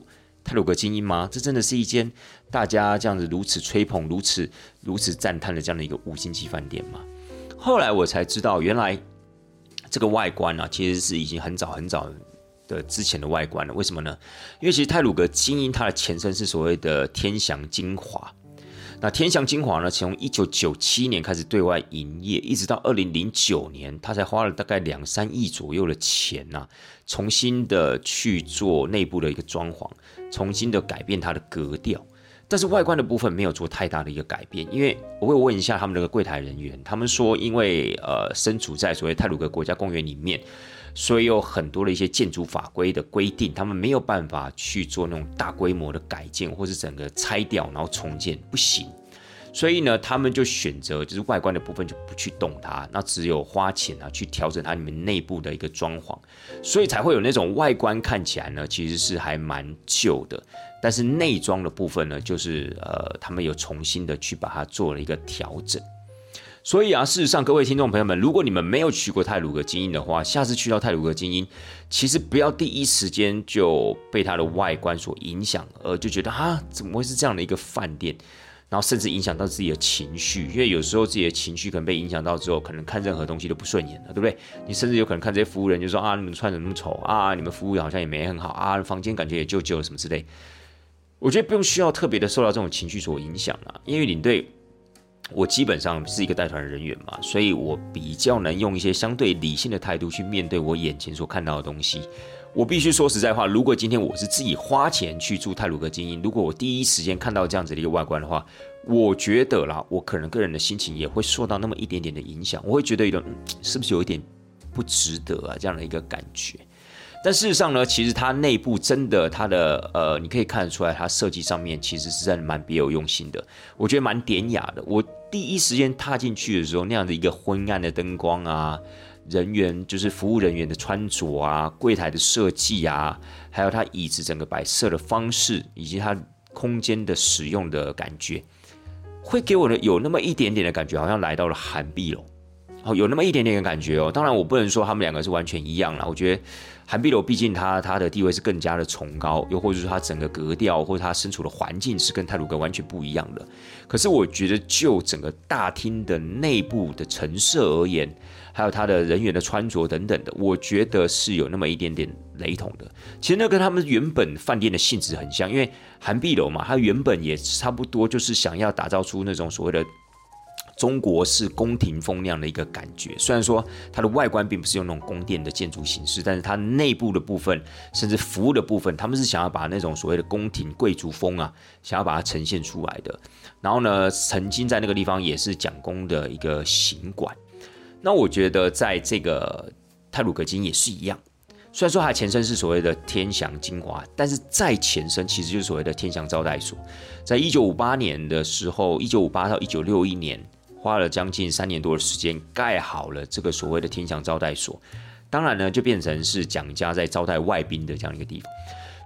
S1: 泰鲁格精英吗？这真的是一间大家这样子如此吹捧、如此如此赞叹的这样的一个五星级饭店吗？后来我才知道，原来这个外观啊，其实是已经很早很早的之前的外观了。为什么呢？因为其实泰鲁格精英它的前身是所谓的天祥精华。那天祥精华呢，从一九九七年开始对外营业，一直到二零零九年，他才花了大概两三亿左右的钱呐，重新的去做内部的一个装潢，重新的改变它的格调。但是外观的部分没有做太大的一个改变，因为我会问一下他们那个柜台人员，他们说，因为呃身处在所谓泰鲁格国家公园里面。所以有很多的一些建筑法规的规定，他们没有办法去做那种大规模的改建，或是整个拆掉然后重建，不行。所以呢，他们就选择就是外观的部分就不去动它，那只有花钱啊去调整它里面内部的一个装潢，所以才会有那种外观看起来呢其实是还蛮旧的，但是内装的部分呢，就是呃他们有重新的去把它做了一个调整。所以啊，事实上，各位听众朋友们，如果你们没有去过泰鲁格精英的话，下次去到泰鲁格精英，其实不要第一时间就被它的外观所影响，而就觉得啊，怎么会是这样的一个饭店？然后甚至影响到自己的情绪，因为有时候自己的情绪可能被影响到之后，可能看任何东西都不顺眼了，对不对？你甚至有可能看这些服务人就说啊，你们穿的那么丑啊，你们服务好像也没很好啊，房间感觉也旧旧什么之类。我觉得不用需要特别的受到这种情绪所影响了，因为领队。我基本上是一个带团人员嘛，所以我比较能用一些相对理性的态度去面对我眼前所看到的东西。我必须说实在话，如果今天我是自己花钱去住泰鲁格精英，如果我第一时间看到这样子的一个外观的话，我觉得啦，我可能个人的心情也会受到那么一点点的影响，我会觉得有点是不是有一点不值得啊这样的一个感觉。但事实上呢，其实它内部真的，它的呃，你可以看得出来，它设计上面其实是真的蛮别有用心的。我觉得蛮典雅的。我第一时间踏进去的时候，那样的一个昏暗的灯光啊，人员就是服务人员的穿着啊，柜台的设计啊，还有它椅子整个摆设的方式，以及它空间的使用的感觉，会给我的有那么一点点的感觉，好像来到了韩碧楼。哦，有那么一点点的感觉哦。当然，我不能说他们两个是完全一样了。我觉得。韩碧楼毕竟它它的地位是更加的崇高，又或者说它整个格调或者它身处的环境是跟泰鲁格完全不一样的。可是我觉得就整个大厅的内部的陈设而言，还有它的人员的穿着等等的，我觉得是有那么一点点雷同的。其实那跟他们原本饭店的性质很像，因为韩碧楼嘛，它原本也差不多就是想要打造出那种所谓的中国式宫廷风那样的一个感觉。虽然说它的外观并不是用那种宫殿的建筑形式，但是它内部的部分，甚至服务的部分，他们是想要把那种所谓的宫廷贵族风啊，想要把它呈现出来的。然后呢，曾经在那个地方也是蒋公的一个行馆。那我觉得在这个泰鲁格金也是一样。虽然说它前身是所谓的天祥精华，但是再前身其实就是所谓的天祥招待所。在一九五八年的时候，一九五八到一九六一年，花了将近三年多的时间盖好了这个所谓的天祥招待所。当然呢，就变成是蒋家在招待外宾的这样一个地方。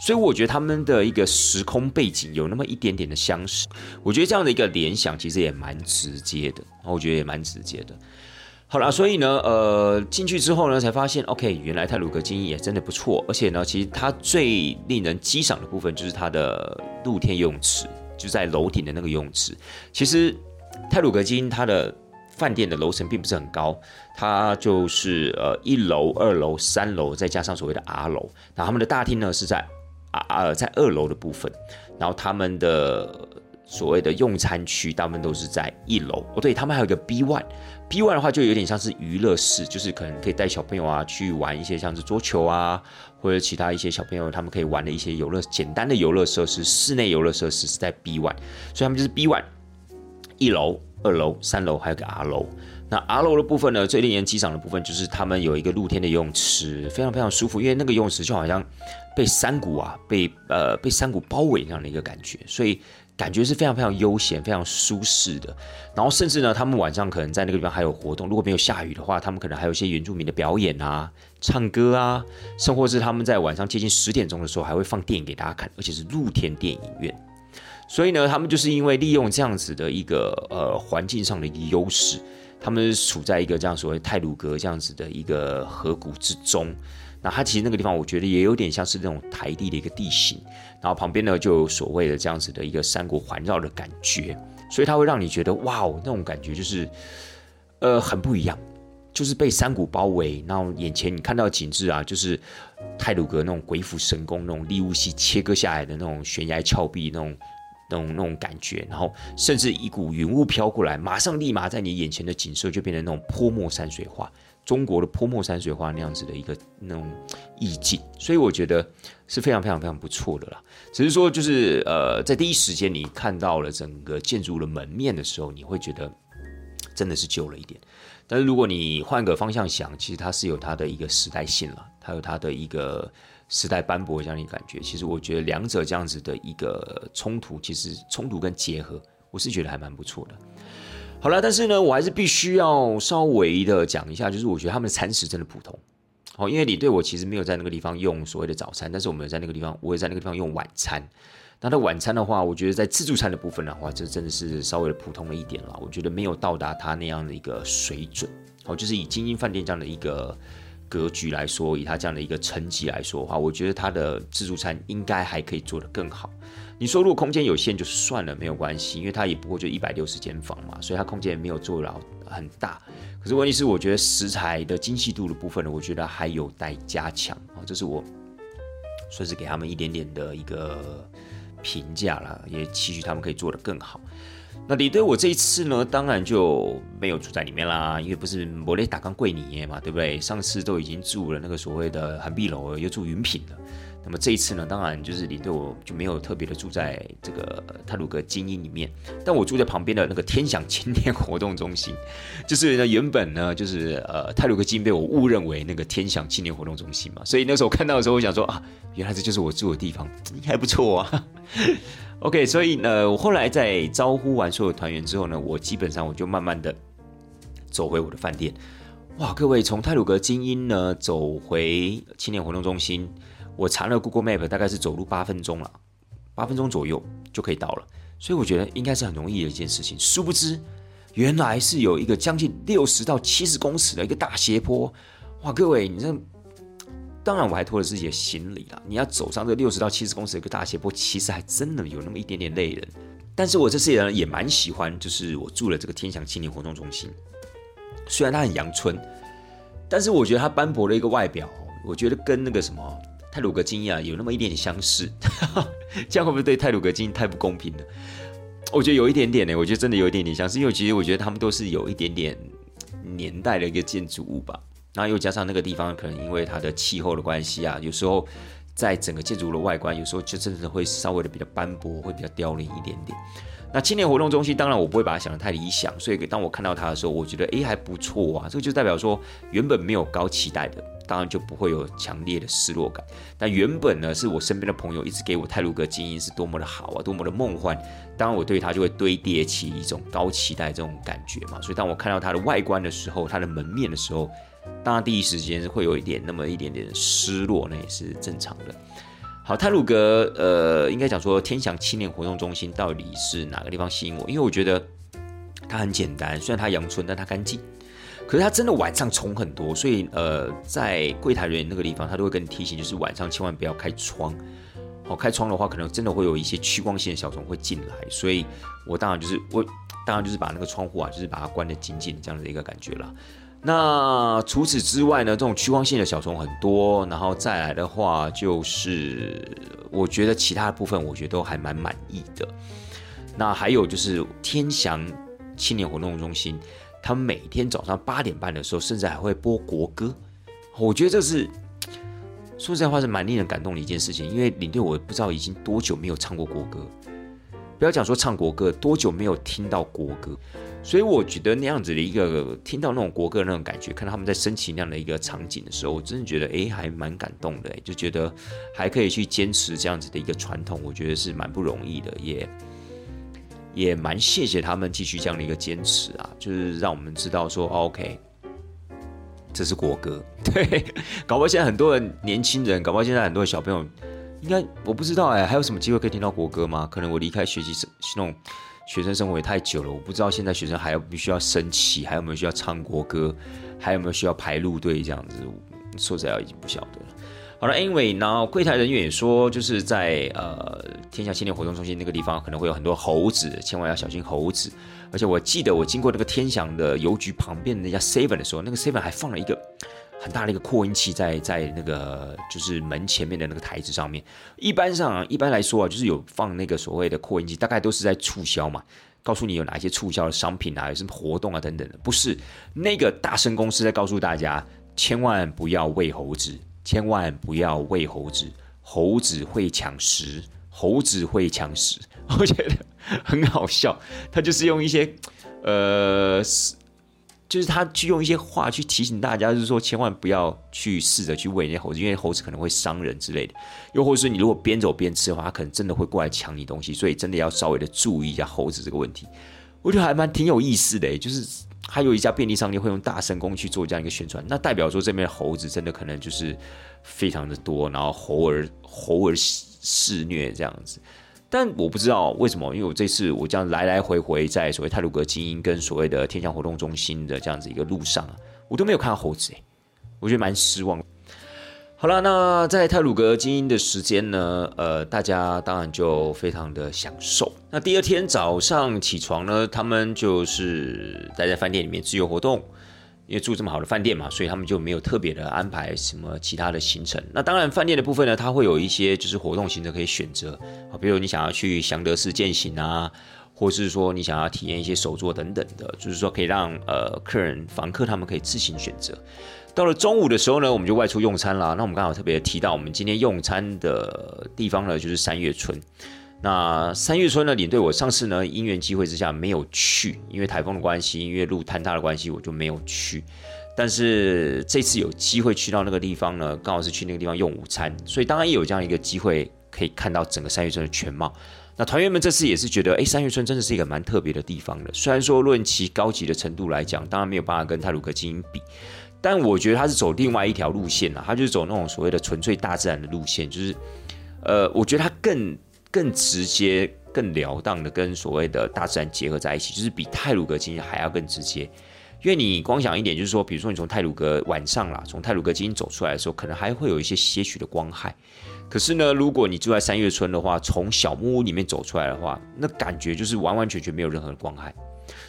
S1: 所以我觉得他们的一个时空背景有那么一点点的相似。我觉得这样的一个联想其实也蛮直接的，我觉得也蛮直接的。好了，所以呢，呃，进去之后呢，才发现，OK，原来泰鲁格金也真的不错，而且呢，其实它最令人激赏的部分就是它的露天游泳池，就在楼顶的那个游泳池。其实泰鲁格金它的饭店的楼层并不是很高，它就是呃一楼、二楼、三楼，再加上所谓的 R 楼。那他们的大厅呢是在啊啊在二楼的部分，然后他们的所谓的用餐区大部分都是在一楼。哦，对他们还有一个 B one。B one 的话就有点像是娱乐室，就是可能可以带小朋友啊去玩一些像是桌球啊，或者其他一些小朋友他们可以玩的一些游乐简单的游乐设施，室内游乐设施是在 B one，所以他们就是 B one 一楼、二楼、三楼还有个 R 楼。那 R 楼的部分呢，最令人激赏的部分就是他们有一个露天的游泳池，非常非常舒服，因为那个游泳池就好像被山谷啊被呃被山谷包围那样的一个感觉，所以。感觉是非常非常悠闲、非常舒适的。然后甚至呢，他们晚上可能在那个地方还有活动。如果没有下雨的话，他们可能还有一些原住民的表演啊、唱歌啊，甚或是他们在晚上接近十点钟的时候还会放电影给大家看，而且是露天电影院。所以呢，他们就是因为利用这样子的一个呃环境上的一个优势，他们处在一个这样所谓泰鲁格这样子的一个河谷之中。那它其实那个地方，我觉得也有点像是那种台地的一个地形，然后旁边呢就有所谓的这样子的一个山谷环绕的感觉，所以它会让你觉得哇哦，那种感觉就是，呃，很不一样，就是被山谷包围，然后眼前你看到景致啊，就是泰鲁格那种鬼斧神工、那种利物西切割下来的那种悬崖峭壁那种那种那种感觉，然后甚至一股云雾飘过来，马上立马在你眼前的景色就变成那种泼墨山水画。中国的泼墨山水画那样子的一个那种意境，所以我觉得是非常非常非常不错的啦。只是说，就是呃，在第一时间你看到了整个建筑的门面的时候，你会觉得真的是旧了一点。但是如果你换个方向想，其实它是有它的一个时代性了，它有它的一个时代斑驳这样的感觉。其实我觉得两者这样子的一个冲突，其实冲突跟结合，我是觉得还蛮不错的。好了，但是呢，我还是必须要稍微的讲一下，就是我觉得他们的餐食真的普通。哦，因为你对我其实没有在那个地方用所谓的早餐，但是我们在那个地方，我也在那个地方用晚餐。那它晚餐的话，我觉得在自助餐的部分的话，这真的是稍微的普通了一点了。我觉得没有到达他那样的一个水准。哦，就是以精英饭店这样的一个格局来说，以他这样的一个层级来说的话，我觉得他的自助餐应该还可以做得更好。你说如果空间有限就算了，没有关系，因为它也不过就一百六十间房嘛，所以它空间也没有做到很大。可是问题是，我觉得食材的精细度的部分呢，我觉得还有待加强啊，这是我算是给他们一点点的一个评价了，也期许他们可以做得更好。那李队，我这一次呢，当然就没有住在里面啦，因为不是摩雷打刚贵尼嘛，对不对？上次都已经住了那个所谓的韩碧楼，又住云品了。那么这一次呢，当然就是领队我就没有特别的住在这个泰鲁格精英里面，但我住在旁边的那个天享青年活动中心，就是呢原本呢就是呃泰鲁格精英被我误认为那个天享青年活动中心嘛，所以那时候我看到的时候，我想说啊，原来这就是我住的地方，还不错啊。(laughs) OK，所以呢，我后来在招呼完所有团员之后呢，我基本上我就慢慢的走回我的饭店。哇，各位从泰鲁格精英呢走回青年活动中心。我查了 Google Map，大概是走路八分钟了，八分钟左右就可以到了，所以我觉得应该是很容易的一件事情。殊不知，原来是有一个将近六十到七十公尺的一个大斜坡，哇！各位，你这当然我还拖着自己的行李了，你要走上这六十到七十公尺的一个大斜坡，其实还真的有那么一点点累人。但是我这次呢也蛮喜欢，就是我住了这个天祥青年活动中心，虽然它很阳春，但是我觉得它斑驳的一个外表，我觉得跟那个什么。泰鲁格金啊，有那么一点点相似，(laughs) 这样会不会对泰鲁格金太不公平了？我觉得有一点点呢，我觉得真的有一点点相似，因为其实我觉得他们都是有一点点年代的一个建筑物吧。然后又加上那个地方可能因为它的气候的关系啊，有时候在整个建筑的外观，有时候就真的会稍微的比较斑驳，会比较凋零一点点。那青年活动中心，当然我不会把它想得太理想，所以当我看到它的时候，我觉得诶还不错啊。这个就代表说，原本没有高期待的，当然就不会有强烈的失落感。但原本呢，是我身边的朋友一直给我泰鲁格经营是多么的好啊，多么的梦幻。当然我对它就会堆叠起一种高期待这种感觉嘛。所以当我看到它的外观的时候，它的门面的时候，当然第一时间会有一点那么一点点失落，那也是正常的。好，泰鲁格，呃，应该讲说天祥青年活动中心到底是哪个地方吸引我？因为我觉得它很简单，虽然它阳春，但它干净。可是它真的晚上虫很多，所以呃，在柜台人员那个地方，他都会跟你提醒，就是晚上千万不要开窗。好，开窗的话，可能真的会有一些趋光性的小虫会进来。所以我当然就是我当然就是把那个窗户啊，就是把它关得紧紧的这样的一个感觉了。那除此之外呢，这种趋光性的小虫很多，然后再来的话，就是我觉得其他的部分，我觉得都还蛮满意的。那还有就是天祥青年活动中心，他们每天早上八点半的时候，甚至还会播国歌。我觉得这是说实在话是蛮令人感动的一件事情，因为领队我不知道已经多久没有唱过国歌，不要讲说唱国歌，多久没有听到国歌。所以我觉得那样子的一个听到那种国歌那种感觉，看到他们在升起那样的一个场景的时候，我真的觉得哎，还蛮感动的，就觉得还可以去坚持这样子的一个传统，我觉得是蛮不容易的，也也蛮谢谢他们继续这样的一个坚持啊，就是让我们知道说，OK，这是国歌，(laughs) 对，搞不好现在很多人年轻人，搞不好现在很多小朋友，应该我不知道哎，还有什么机会可以听到国歌吗？可能我离开学习是那种。学生生活也太久了，我不知道现在学生还要必须要升旗，还有没有需要唱国歌，还有没有需要排路队这样子，说实在已经不晓得了。好了，Anyway，然后柜台人员也说，就是在呃天下青年活动中心那个地方可能会有很多猴子，千万要小心猴子。而且我记得我经过那个天祥的邮局旁边那家 Seven 的时候，那个 Seven 还放了一个。很大的一个扩音器在在那个就是门前面的那个台子上面。一般上，一般来说啊，就是有放那个所谓的扩音器，大概都是在促销嘛，告诉你有哪些促销的商品啊，有什么活动啊等等的。不是那个大声公司在告诉大家，千万不要喂猴子，千万不要喂猴子，猴子会抢食，猴子会抢食。(laughs) 我觉得很好笑，他就是用一些呃。就是他去用一些话去提醒大家，就是说千万不要去试着去喂那些猴子，因为猴子可能会伤人之类的。又或者是你如果边走边吃的话，他可能真的会过来抢你东西，所以真的要稍微的注意一下猴子这个问题。我觉得还蛮挺有意思的，就是还有一家便利商店会用大神功去做这样一个宣传，那代表说这边猴子真的可能就是非常的多，然后猴儿猴儿肆虐这样子。但我不知道为什么，因为我这次我这样来来回回在所谓泰鲁格精英跟所谓的天象活动中心的这样子一个路上啊，我都没有看到猴子，我觉得蛮失望。好了，那在泰鲁格精英的时间呢，呃，大家当然就非常的享受。那第二天早上起床呢，他们就是待在饭店里面自由活动。因为住这么好的饭店嘛，所以他们就没有特别的安排什么其他的行程。那当然，饭店的部分呢，它会有一些就是活动行程可以选择啊，比如你想要去祥德寺践行啊，或是说你想要体验一些手作等等的，就是说可以让呃客人房客他们可以自行选择。到了中午的时候呢，我们就外出用餐啦。那我们刚好特别提到，我们今天用餐的地方呢，就是三月村。那三月村呢，领队我上次呢因缘机会之下没有去，因为台风的关系，因为路坍塌的关系，我就没有去。但是这次有机会去到那个地方呢，刚好是去那个地方用午餐，所以当然也有这样一个机会可以看到整个三月村的全貌。那团员们这次也是觉得，哎，三月村真的是一个蛮特别的地方的。虽然说论其高级的程度来讲，当然没有办法跟泰鲁格进行比，但我觉得他是走另外一条路线啊，他就是走那种所谓的纯粹大自然的路线，就是，呃，我觉得他更。更直接、更了当的跟所谓的大自然结合在一起，就是比泰鲁格精英还要更直接。因为你光想一点，就是说，比如说你从泰鲁格晚上啦，从泰鲁格精英走出来的时候，可能还会有一些些许的光害。可是呢，如果你住在三月村的话，从小木屋里面走出来的话，那感觉就是完完全全没有任何的光害。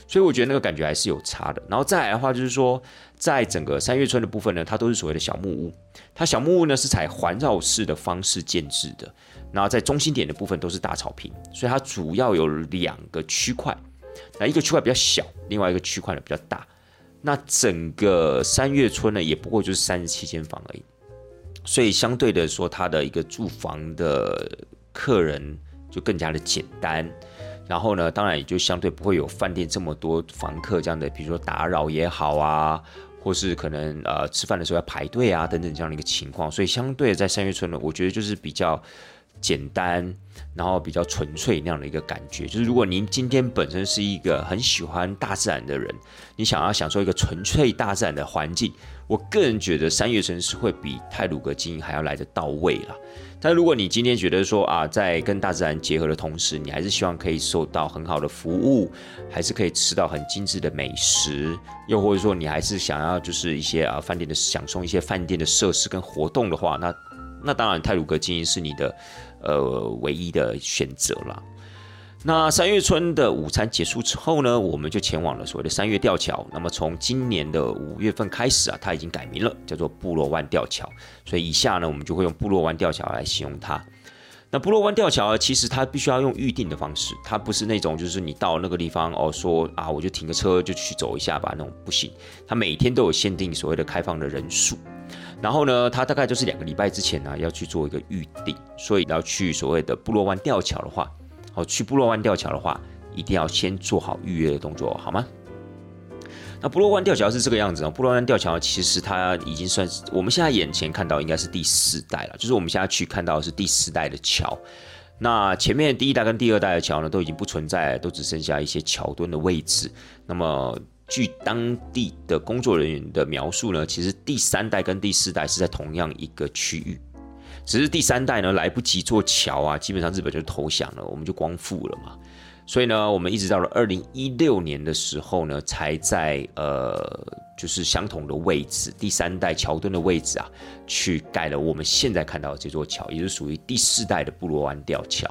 S1: 所以我觉得那个感觉还是有差的。然后再来的话，就是说，在整个三月村的部分呢，它都是所谓的小木屋。它小木屋呢是采环绕式的方式建制的。然后在中心点的部分都是大草坪，所以它主要有两个区块，那一个区块比较小，另外一个区块呢比较大。那整个三月村呢，也不过就是三十七间房而已，所以相对的说，它的一个住房的客人就更加的简单。然后呢，当然也就相对不会有饭店这么多房客这样的，比如说打扰也好啊，或是可能呃吃饭的时候要排队啊等等这样的一个情况。所以相对在三月村呢，我觉得就是比较简单，然后比较纯粹那样的一个感觉。就是如果您今天本身是一个很喜欢大自然的人，你想要享受一个纯粹大自然的环境，我个人觉得三月城是会比泰鲁阁经营还要来得到位了。但如果你今天觉得说啊，在跟大自然结合的同时，你还是希望可以受到很好的服务，还是可以吃到很精致的美食，又或者说你还是想要就是一些啊饭店的享受一些饭店的设施跟活动的话，那那当然泰鲁阁经营是你的呃唯一的选择了。那三月村的午餐结束之后呢，我们就前往了所谓的三月吊桥。那么从今年的五月份开始啊，它已经改名了，叫做部落湾吊桥。所以以下呢，我们就会用部落湾吊桥来形容它。那部落湾吊桥其实它必须要用预定的方式，它不是那种就是你到那个地方哦，说啊我就停个车就去走一下吧那种不行。它每天都有限定所谓的开放的人数，然后呢，它大概就是两个礼拜之前呢要去做一个预定，所以要去所谓的部落湾吊桥的话。去部落湾吊桥的话，一定要先做好预约的动作，好吗？那部落湾吊桥是这个样子哦。部落湾吊桥其实它已经算是我们现在眼前看到应该是第四代了，就是我们现在去看到是第四代的桥。那前面第一代跟第二代的桥呢，都已经不存在，都只剩下一些桥墩的位置。那么据当地的工作人员的描述呢，其实第三代跟第四代是在同样一个区域。只是第三代呢来不及做桥啊，基本上日本就投降了，我们就光复了嘛。所以呢，我们一直到了二零一六年的时候呢，才在呃就是相同的位置，第三代桥墩的位置啊，去盖了我们现在看到的这座桥，也是属于第四代的布罗湾吊桥。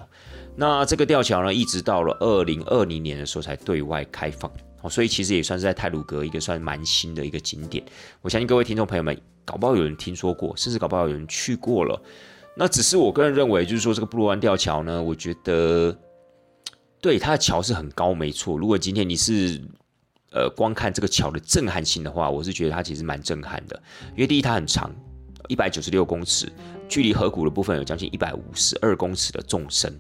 S1: 那这个吊桥呢，一直到了二零二零年的时候才对外开放。哦，所以其实也算是在泰鲁阁一个算蛮新的一个景点。我相信各位听众朋友们，搞不好有人听说过，甚至搞不好有人去过了。那只是我个人认为，就是说这个布罗湾吊桥呢，我觉得对它的桥是很高，没错。如果今天你是呃光看这个桥的震撼性的话，我是觉得它其实蛮震撼的。因为第一，它很长，一百九十六公尺，距离河谷的部分有将近一百五十二公尺的纵深。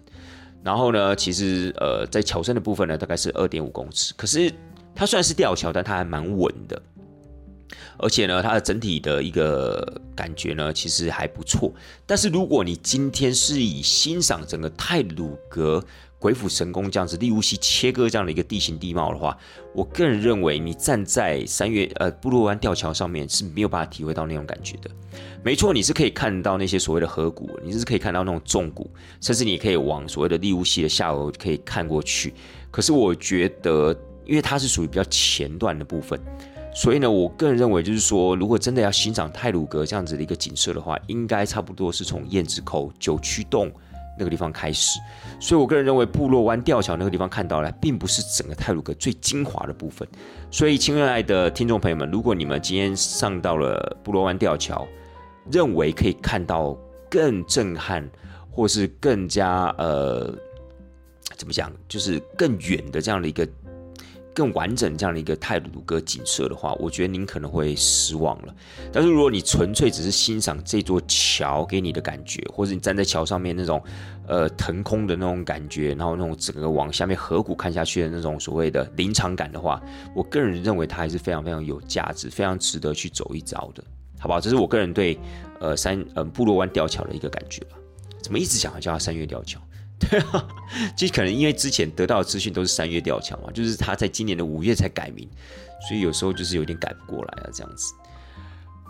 S1: 然后呢，其实呃在桥身的部分呢，大概是二点五公尺。可是它虽然是吊桥，但它还蛮稳的，而且呢，它的整体的一个感觉呢，其实还不错。但是如果你今天是以欣赏整个泰鲁阁鬼斧神工这样子，利乌西切割这样的一个地形地貌的话，我个人认为你站在三月呃布洛湾吊桥上面是没有办法体会到那种感觉的。没错，你是可以看到那些所谓的河谷，你是可以看到那种重谷，甚至你可以往所谓的利乌西的下游可以看过去。可是我觉得。(clears throat) 因为它是属于比较前段的部分，所以呢，我个人认为就是说，如果真的要欣赏泰鲁阁这样子的一个景色的话，应该差不多是从燕子口九曲洞那个地方开始。所以我个人认为，部落湾吊桥那个地方看到的，并不是整个泰鲁阁最精华的部分。所以，亲爱的听众朋友们，如果你们今天上到了部落湾吊桥，认为可以看到更震撼，或是更加呃，怎么讲，就是更远的这样的一个。更完整这样的一个泰鲁阁景色的话，我觉得您可能会失望了。但是如果你纯粹只是欣赏这座桥给你的感觉，或者你站在桥上面那种呃腾空的那种感觉，然后那种整个往下面河谷看下去的那种所谓的临场感的话，我个人认为它还是非常非常有价值，非常值得去走一遭的，好不好？这是我个人对呃三呃部落湾吊桥的一个感觉吧。怎么一直讲叫它三月吊桥？对啊，就可能因为之前得到的资讯都是三月吊桥嘛，就是他在今年的五月才改名，所以有时候就是有点改不过来啊，这样子。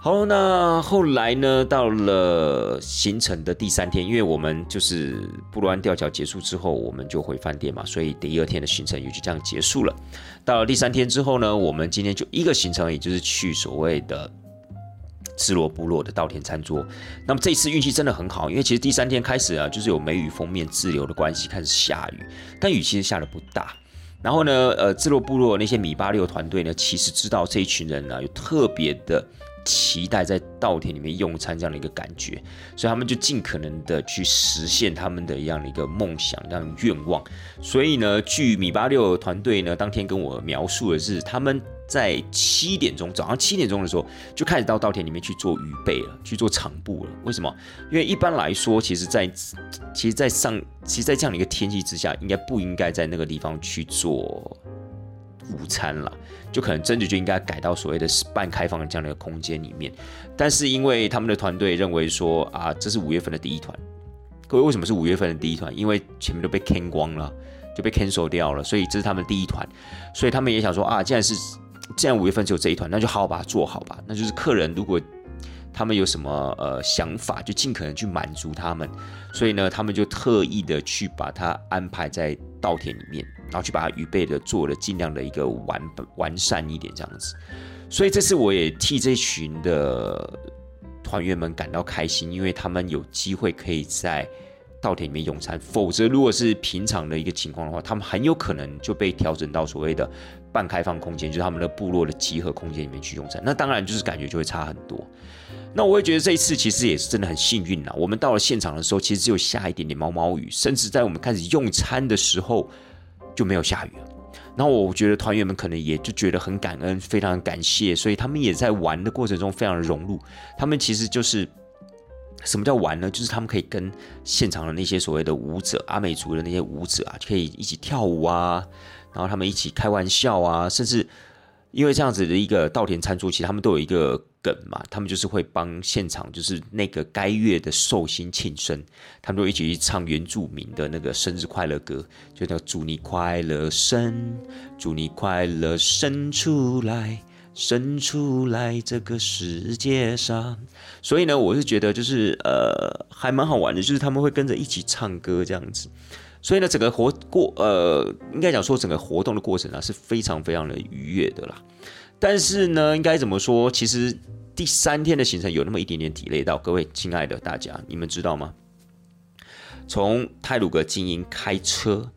S1: 好，那后来呢，到了行程的第三天，因为我们就是布罗安吊桥结束之后，我们就回饭店嘛，所以第二天的行程也就这样结束了。到了第三天之后呢，我们今天就一个行程，也就是去所谓的。赤裸部落的稻田餐桌，那么这次运气真的很好，因为其实第三天开始啊，就是有梅雨封面滞留的关系，开始下雨，但雨其实下的不大。然后呢，呃，赤裸部落那些米八六团队呢，其实知道这一群人呢有特别的期待在稻田里面用餐这样的一个感觉，所以他们就尽可能的去实现他们的一样的一个梦想、这样愿望。所以呢，据米八六团队呢当天跟我描述的是，他们在七点钟早上七点钟的时候就开始到稻田里面去做预备了，去做场布了。为什么？因为一般来说，其实，在其实，在上，其实，在这样的一个天气之下，应该不应该在那个地方去做。午餐了，就可能真的就应该改到所谓的半开放的这样的一个空间里面。但是因为他们的团队认为说啊，这是五月份的第一团。各位为什么是五月份的第一团？因为前面都被 can 光了，就被 cancel 掉了，所以这是他们第一团。所以他们也想说啊，既然是既然五月份只有这一团，那就好好把它做好吧。那就是客人如果他们有什么呃想法，就尽可能去满足他们。所以呢，他们就特意的去把它安排在稻田里面。然后去把它预备的做了尽量的一个完完善一点这样子，所以这次我也替这群的团员们感到开心，因为他们有机会可以在稻田里面用餐。否则，如果是平常的一个情况的话，他们很有可能就被调整到所谓的半开放空间，就是他们的部落的集合空间里面去用餐。那当然就是感觉就会差很多。那我也觉得这一次其实也是真的很幸运啦。我们到了现场的时候，其实只有下一点点毛毛雨，甚至在我们开始用餐的时候。就没有下雨了，然后我觉得团员们可能也就觉得很感恩，非常感谢，所以他们也在玩的过程中非常的融入。他们其实就是什么叫玩呢？就是他们可以跟现场的那些所谓的舞者，阿美族的那些舞者啊，可以一起跳舞啊，然后他们一起开玩笑啊，甚至。因为这样子的一个稻田餐桌，其实他们都有一个梗嘛，他们就是会帮现场就是那个该月的寿星庆生，他们都一起去唱原住民的那个生日快乐歌，就叫祝你快乐生，祝你快乐生出来，生出来这个世界上。所以呢，我是觉得就是呃还蛮好玩的，就是他们会跟着一起唱歌这样子。所以呢，整个活过呃，应该讲说整个活动的过程啊是非常非常的愉悦的啦。但是呢，应该怎么说？其实第三天的行程有那么一点点抵累到。各位亲爱的大家，你们知道吗？从泰鲁格精英开车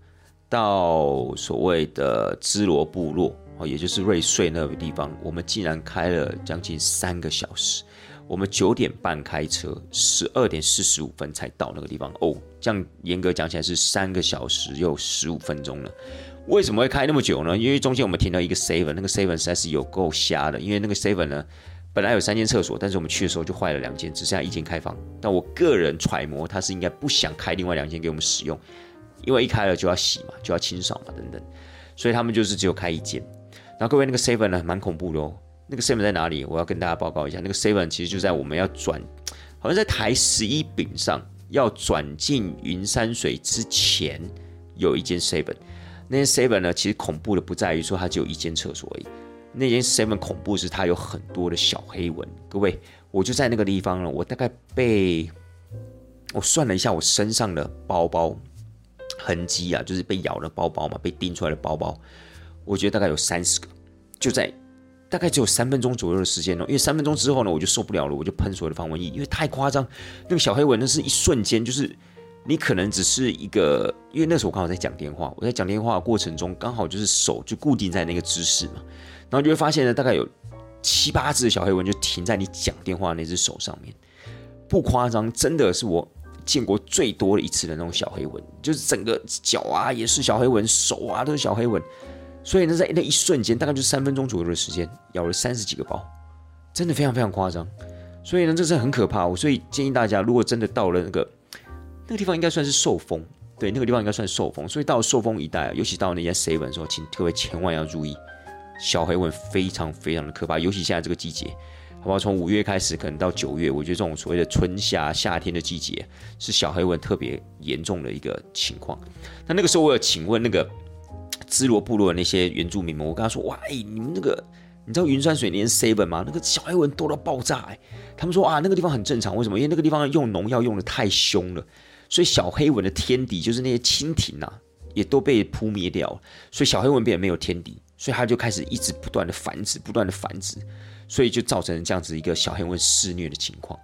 S1: 到所谓的芝罗部落哦，也就是瑞穗那个地方，我们竟然开了将近三个小时。我们九点半开车，十二点四十五分才到那个地方。哦，这样严格讲起来是三个小时又十五分钟了。为什么会开那么久呢？因为中间我们停了一个 seven，那个 seven 实在是有够瞎的。因为那个 seven 呢，本来有三间厕所，但是我们去的时候就坏了两间，只剩下一间开放。但我个人揣摩，他是应该不想开另外两间给我们使用，因为一开了就要洗嘛，就要清扫嘛，等等。所以他们就是只有开一间。然后各位那个 seven 呢，蛮恐怖的哦。那个 seven 在哪里？我要跟大家报告一下，那个 seven 其实就在我们要转，好像在台十一饼上要转进云山水之前有一间 seven。那间 seven 呢，其实恐怖的不在于说它只有一间厕所而已，那间 seven 恐怖是它有很多的小黑纹。各位，我就在那个地方了，我大概被我算了一下，我身上的包包痕迹啊，就是被咬的包包嘛，被钉出来的包包，我觉得大概有三十个，就在。大概只有三分钟左右的时间哦，因为三分钟之后呢，我就受不了了，我就喷所有的防蚊液，因为太夸张。那个小黑蚊，那是一瞬间，就是你可能只是一个，因为那时候我刚好在讲电话，我在讲电话的过程中，刚好就是手就固定在那个姿势嘛，然后就会发现呢，大概有七八只小黑蚊就停在你讲电话那只手上面，不夸张，真的是我见过最多的一次的那种小黑蚊，就是整个脚啊也是小黑蚊，手啊都是小黑蚊。所以呢，在那一瞬间，大概就三分钟左右的时间，咬了三十几个包，真的非常非常夸张。所以呢，这是很可怕。我所以建议大家，如果真的到了那个那个地方，应该算是受风，对，那个地方应该算受风。所以到了受风一带啊，尤其到那些 seven 的时候，请各位千万要注意，小黑蚊非常非常的可怕。尤其现在这个季节，好不好？从五月开始，可能到九月，我觉得这种所谓的春夏夏天的季节，是小黑蚊特别严重的一个情况。那那个时候，我有请问那个。芝罗部落的那些原住民们，我跟他说：“哇，哎，你们那个，你知道云山水连 seven 吗？那个小黑蚊多到爆炸！哎，他们说啊，那个地方很正常，为什么？因为那个地方用农药用的太凶了，所以小黑蚊的天敌就是那些蜻蜓呐，也都被扑灭掉了，所以小黑蚊变得没有天敌，所以它就开始一直不断的繁殖，不断的繁殖，所以就造成这样子一个小黑蚊肆虐的情况。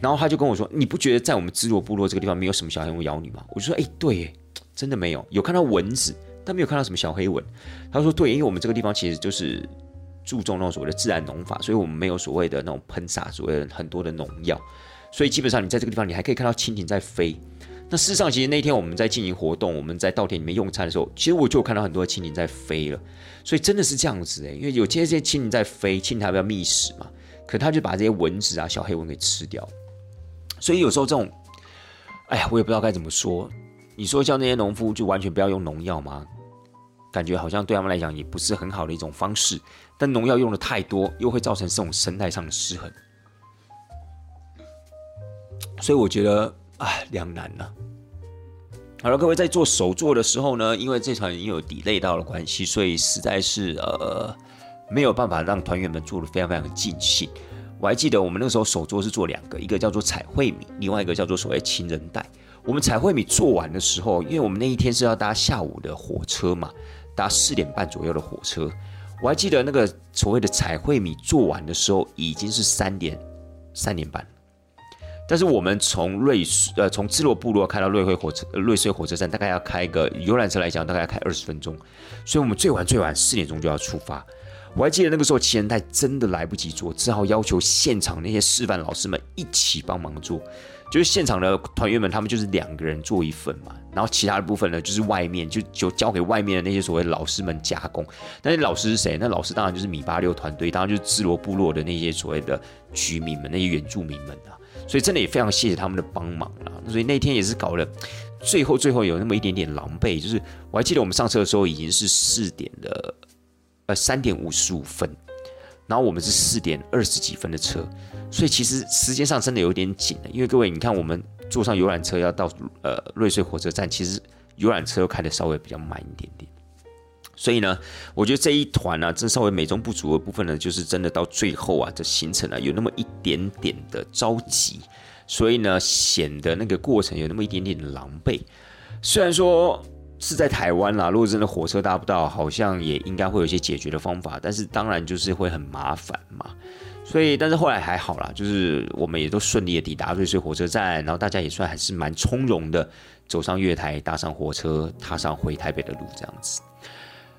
S1: 然后他就跟我说：，你不觉得在我们芝罗部落这个地方没有什么小黑蚊咬你吗？我就说：，哎，对，真的没有，有看到蚊子。他没有看到什么小黑蚊，他说：“对，因为我们这个地方其实就是注重那种所谓的自然农法，所以我们没有所谓的那种喷洒所谓的很多的农药，所以基本上你在这个地方，你还可以看到蜻蜓在飞。那事实上，其实那天我们在进行活动，我们在稻田里面用餐的时候，其实我就有看到很多蜻蜓在飞了。所以真的是这样子诶，因为有些这些蜻蜓在飞，蜻蜓要不要觅食嘛？可它就把这些蚊子啊、小黑蚊给吃掉。所以有时候这种，哎呀，我也不知道该怎么说。你说叫那些农夫就完全不要用农药吗？感觉好像对他们来讲也不是很好的一种方式。但农药用的太多，又会造成这种生态上的失衡。所以我觉得，啊，两难了。好了，各位在做手作的时候呢，因为这团已经有底累到的关系，所以实在是呃没有办法让团员们做的非常非常尽兴。我还记得我们那时候手作是做两个，一个叫做彩绘米，另外一个叫做所谓情人带。我们彩绘米做完的时候，因为我们那一天是要搭下午的火车嘛，搭四点半左右的火车。我还记得那个所谓的彩绘米做完的时候，已经是三点三点半。但是我们从瑞呃从智洛部落开到瑞穗火车瑞穗火车站，大概要开个游览车来讲，大概要开二十分钟，所以我们最晚最晚四点钟就要出发。我还记得那个时候，齐人泰真的来不及做，只好要求现场那些示范老师们一起帮忙做。就是现场的团员们，他们就是两个人做一份嘛，然后其他的部分呢，就是外面就就交给外面的那些所谓老师们加工。那些老师是谁？那老师当然就是米八六团队，当然就是智罗部落的那些所谓的居民们，那些原住民们啊。所以真的也非常谢谢他们的帮忙啦。所以那天也是搞了，最后最后有那么一点点狼狈。就是我还记得我们上车的时候已经是四点的，呃三点五十五分，然后我们是四点二十几分的车，所以其实时间上真的有点紧了。因为各位你看，我们坐上游览车要到呃瑞穗火车站，其实游览车开的稍微比较慢一点点。所以呢，我觉得这一团呢，真稍微美中不足的部分呢，就是真的到最后啊，这行程啊，有那么一点点的着急，所以呢，显得那个过程有那么一点点的狼狈。虽然说是在台湾啦，如果真的火车搭不到，好像也应该会有一些解决的方法，但是当然就是会很麻烦嘛。所以，但是后来还好啦，就是我们也都顺利的抵达瑞穗火车站，然后大家也算还是蛮从容的走上月台，搭上火车，踏上回台北的路，这样子。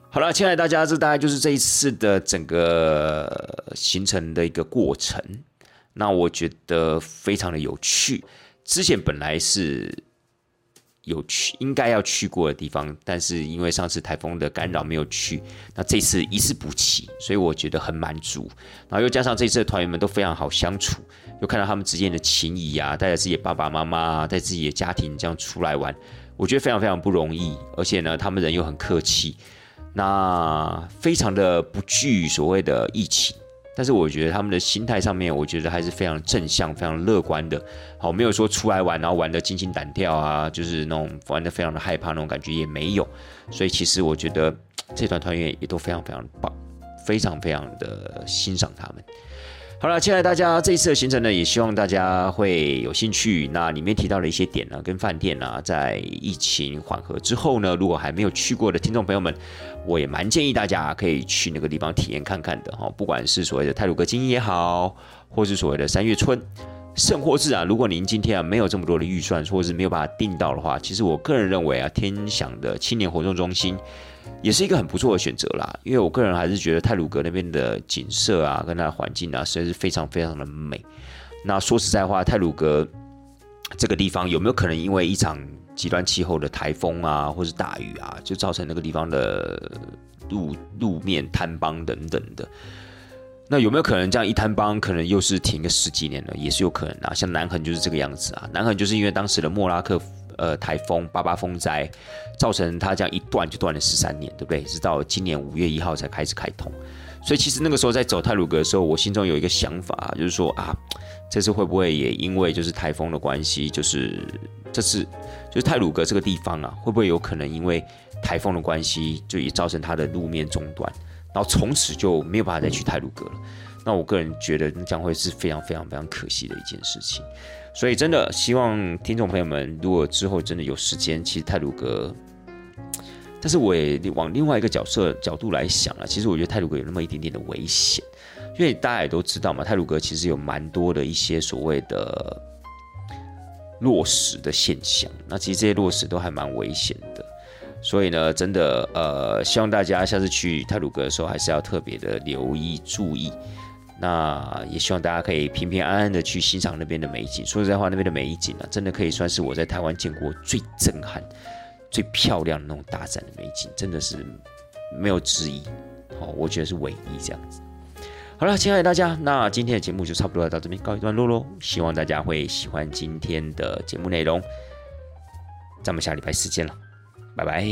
S1: 好了，亲爱的大家，这大概就是这一次的整个行程的一个过程。那我觉得非常的有趣。之前本来是有去应该要去过的地方，但是因为上次台风的干扰没有去。那这次一次补齐，所以我觉得很满足。然后又加上这次的团员们都非常好相处，又看到他们之间的情谊啊，带着自己的爸爸妈妈啊，带自己的家庭这样出来玩，我觉得非常非常不容易。而且呢，他们人又很客气。那非常的不惧所谓的疫情，但是我觉得他们的心态上面，我觉得还是非常正向、非常乐观的。好，没有说出来玩然后玩的惊心胆跳啊，就是那种玩的非常的害怕那种感觉也没有。所以其实我觉得这团团员也都非常非常棒，非常非常的欣赏他们。好了，亲爱的大家，这一次的行程呢，也希望大家会有兴趣。那里面提到的一些点呢，跟饭店啊，在疫情缓和之后呢，如果还没有去过的听众朋友们，我也蛮建议大家可以去那个地方体验看看的哈。不管是所谓的泰鲁格金也好，或是所谓的三月春，甚或是啊，如果您今天啊没有这么多的预算，或者是没有办法订到的话，其实我个人认为啊，天享的青年活动中心。也是一个很不错的选择啦，因为我个人还是觉得泰鲁阁那边的景色啊，跟它的环境啊，实在是非常非常的美。那说实在话，泰鲁阁这个地方有没有可能因为一场极端气候的台风啊，或是大雨啊，就造成那个地方的路路面坍崩等等的？那有没有可能这样一坍崩，可能又是停个十几年了，也是有可能啊。像南横就是这个样子啊，南横就是因为当时的莫拉克。呃，台风八八风灾造成它这样一断就断了十三年，对不对？直到今年五月一号才开始开通。所以其实那个时候在走泰鲁格的时候，我心中有一个想法，就是说啊，这次会不会也因为就是台风的关系，就是这次就是泰鲁阁这个地方啊，会不会有可能因为台风的关系，就也造成它的路面中断，然后从此就没有办法再去泰鲁阁了？那我个人觉得将会是非常非常非常可惜的一件事情。所以真的希望听众朋友们，如果之后真的有时间，其实泰鲁阁，但是我也往另外一个角色角度来想啊，其实我觉得泰鲁阁有那么一点点的危险，因为大家也都知道嘛，泰鲁阁其实有蛮多的一些所谓的落实的现象，那其实这些落实都还蛮危险的。所以呢，真的呃，希望大家下次去泰鲁阁的时候，还是要特别的留意注意。那也希望大家可以平平安安的去欣赏那边的美景。说实在话，那边的美景啊，真的可以算是我在台湾见过最震撼、最漂亮的那种大自然的美景，真的是没有之一。哦，我觉得是唯一这样子。好了，亲爱的大家，那今天的节目就差不多要到这边告一段落喽。希望大家会喜欢今天的节目内容。咱们下礼拜四见了，拜拜。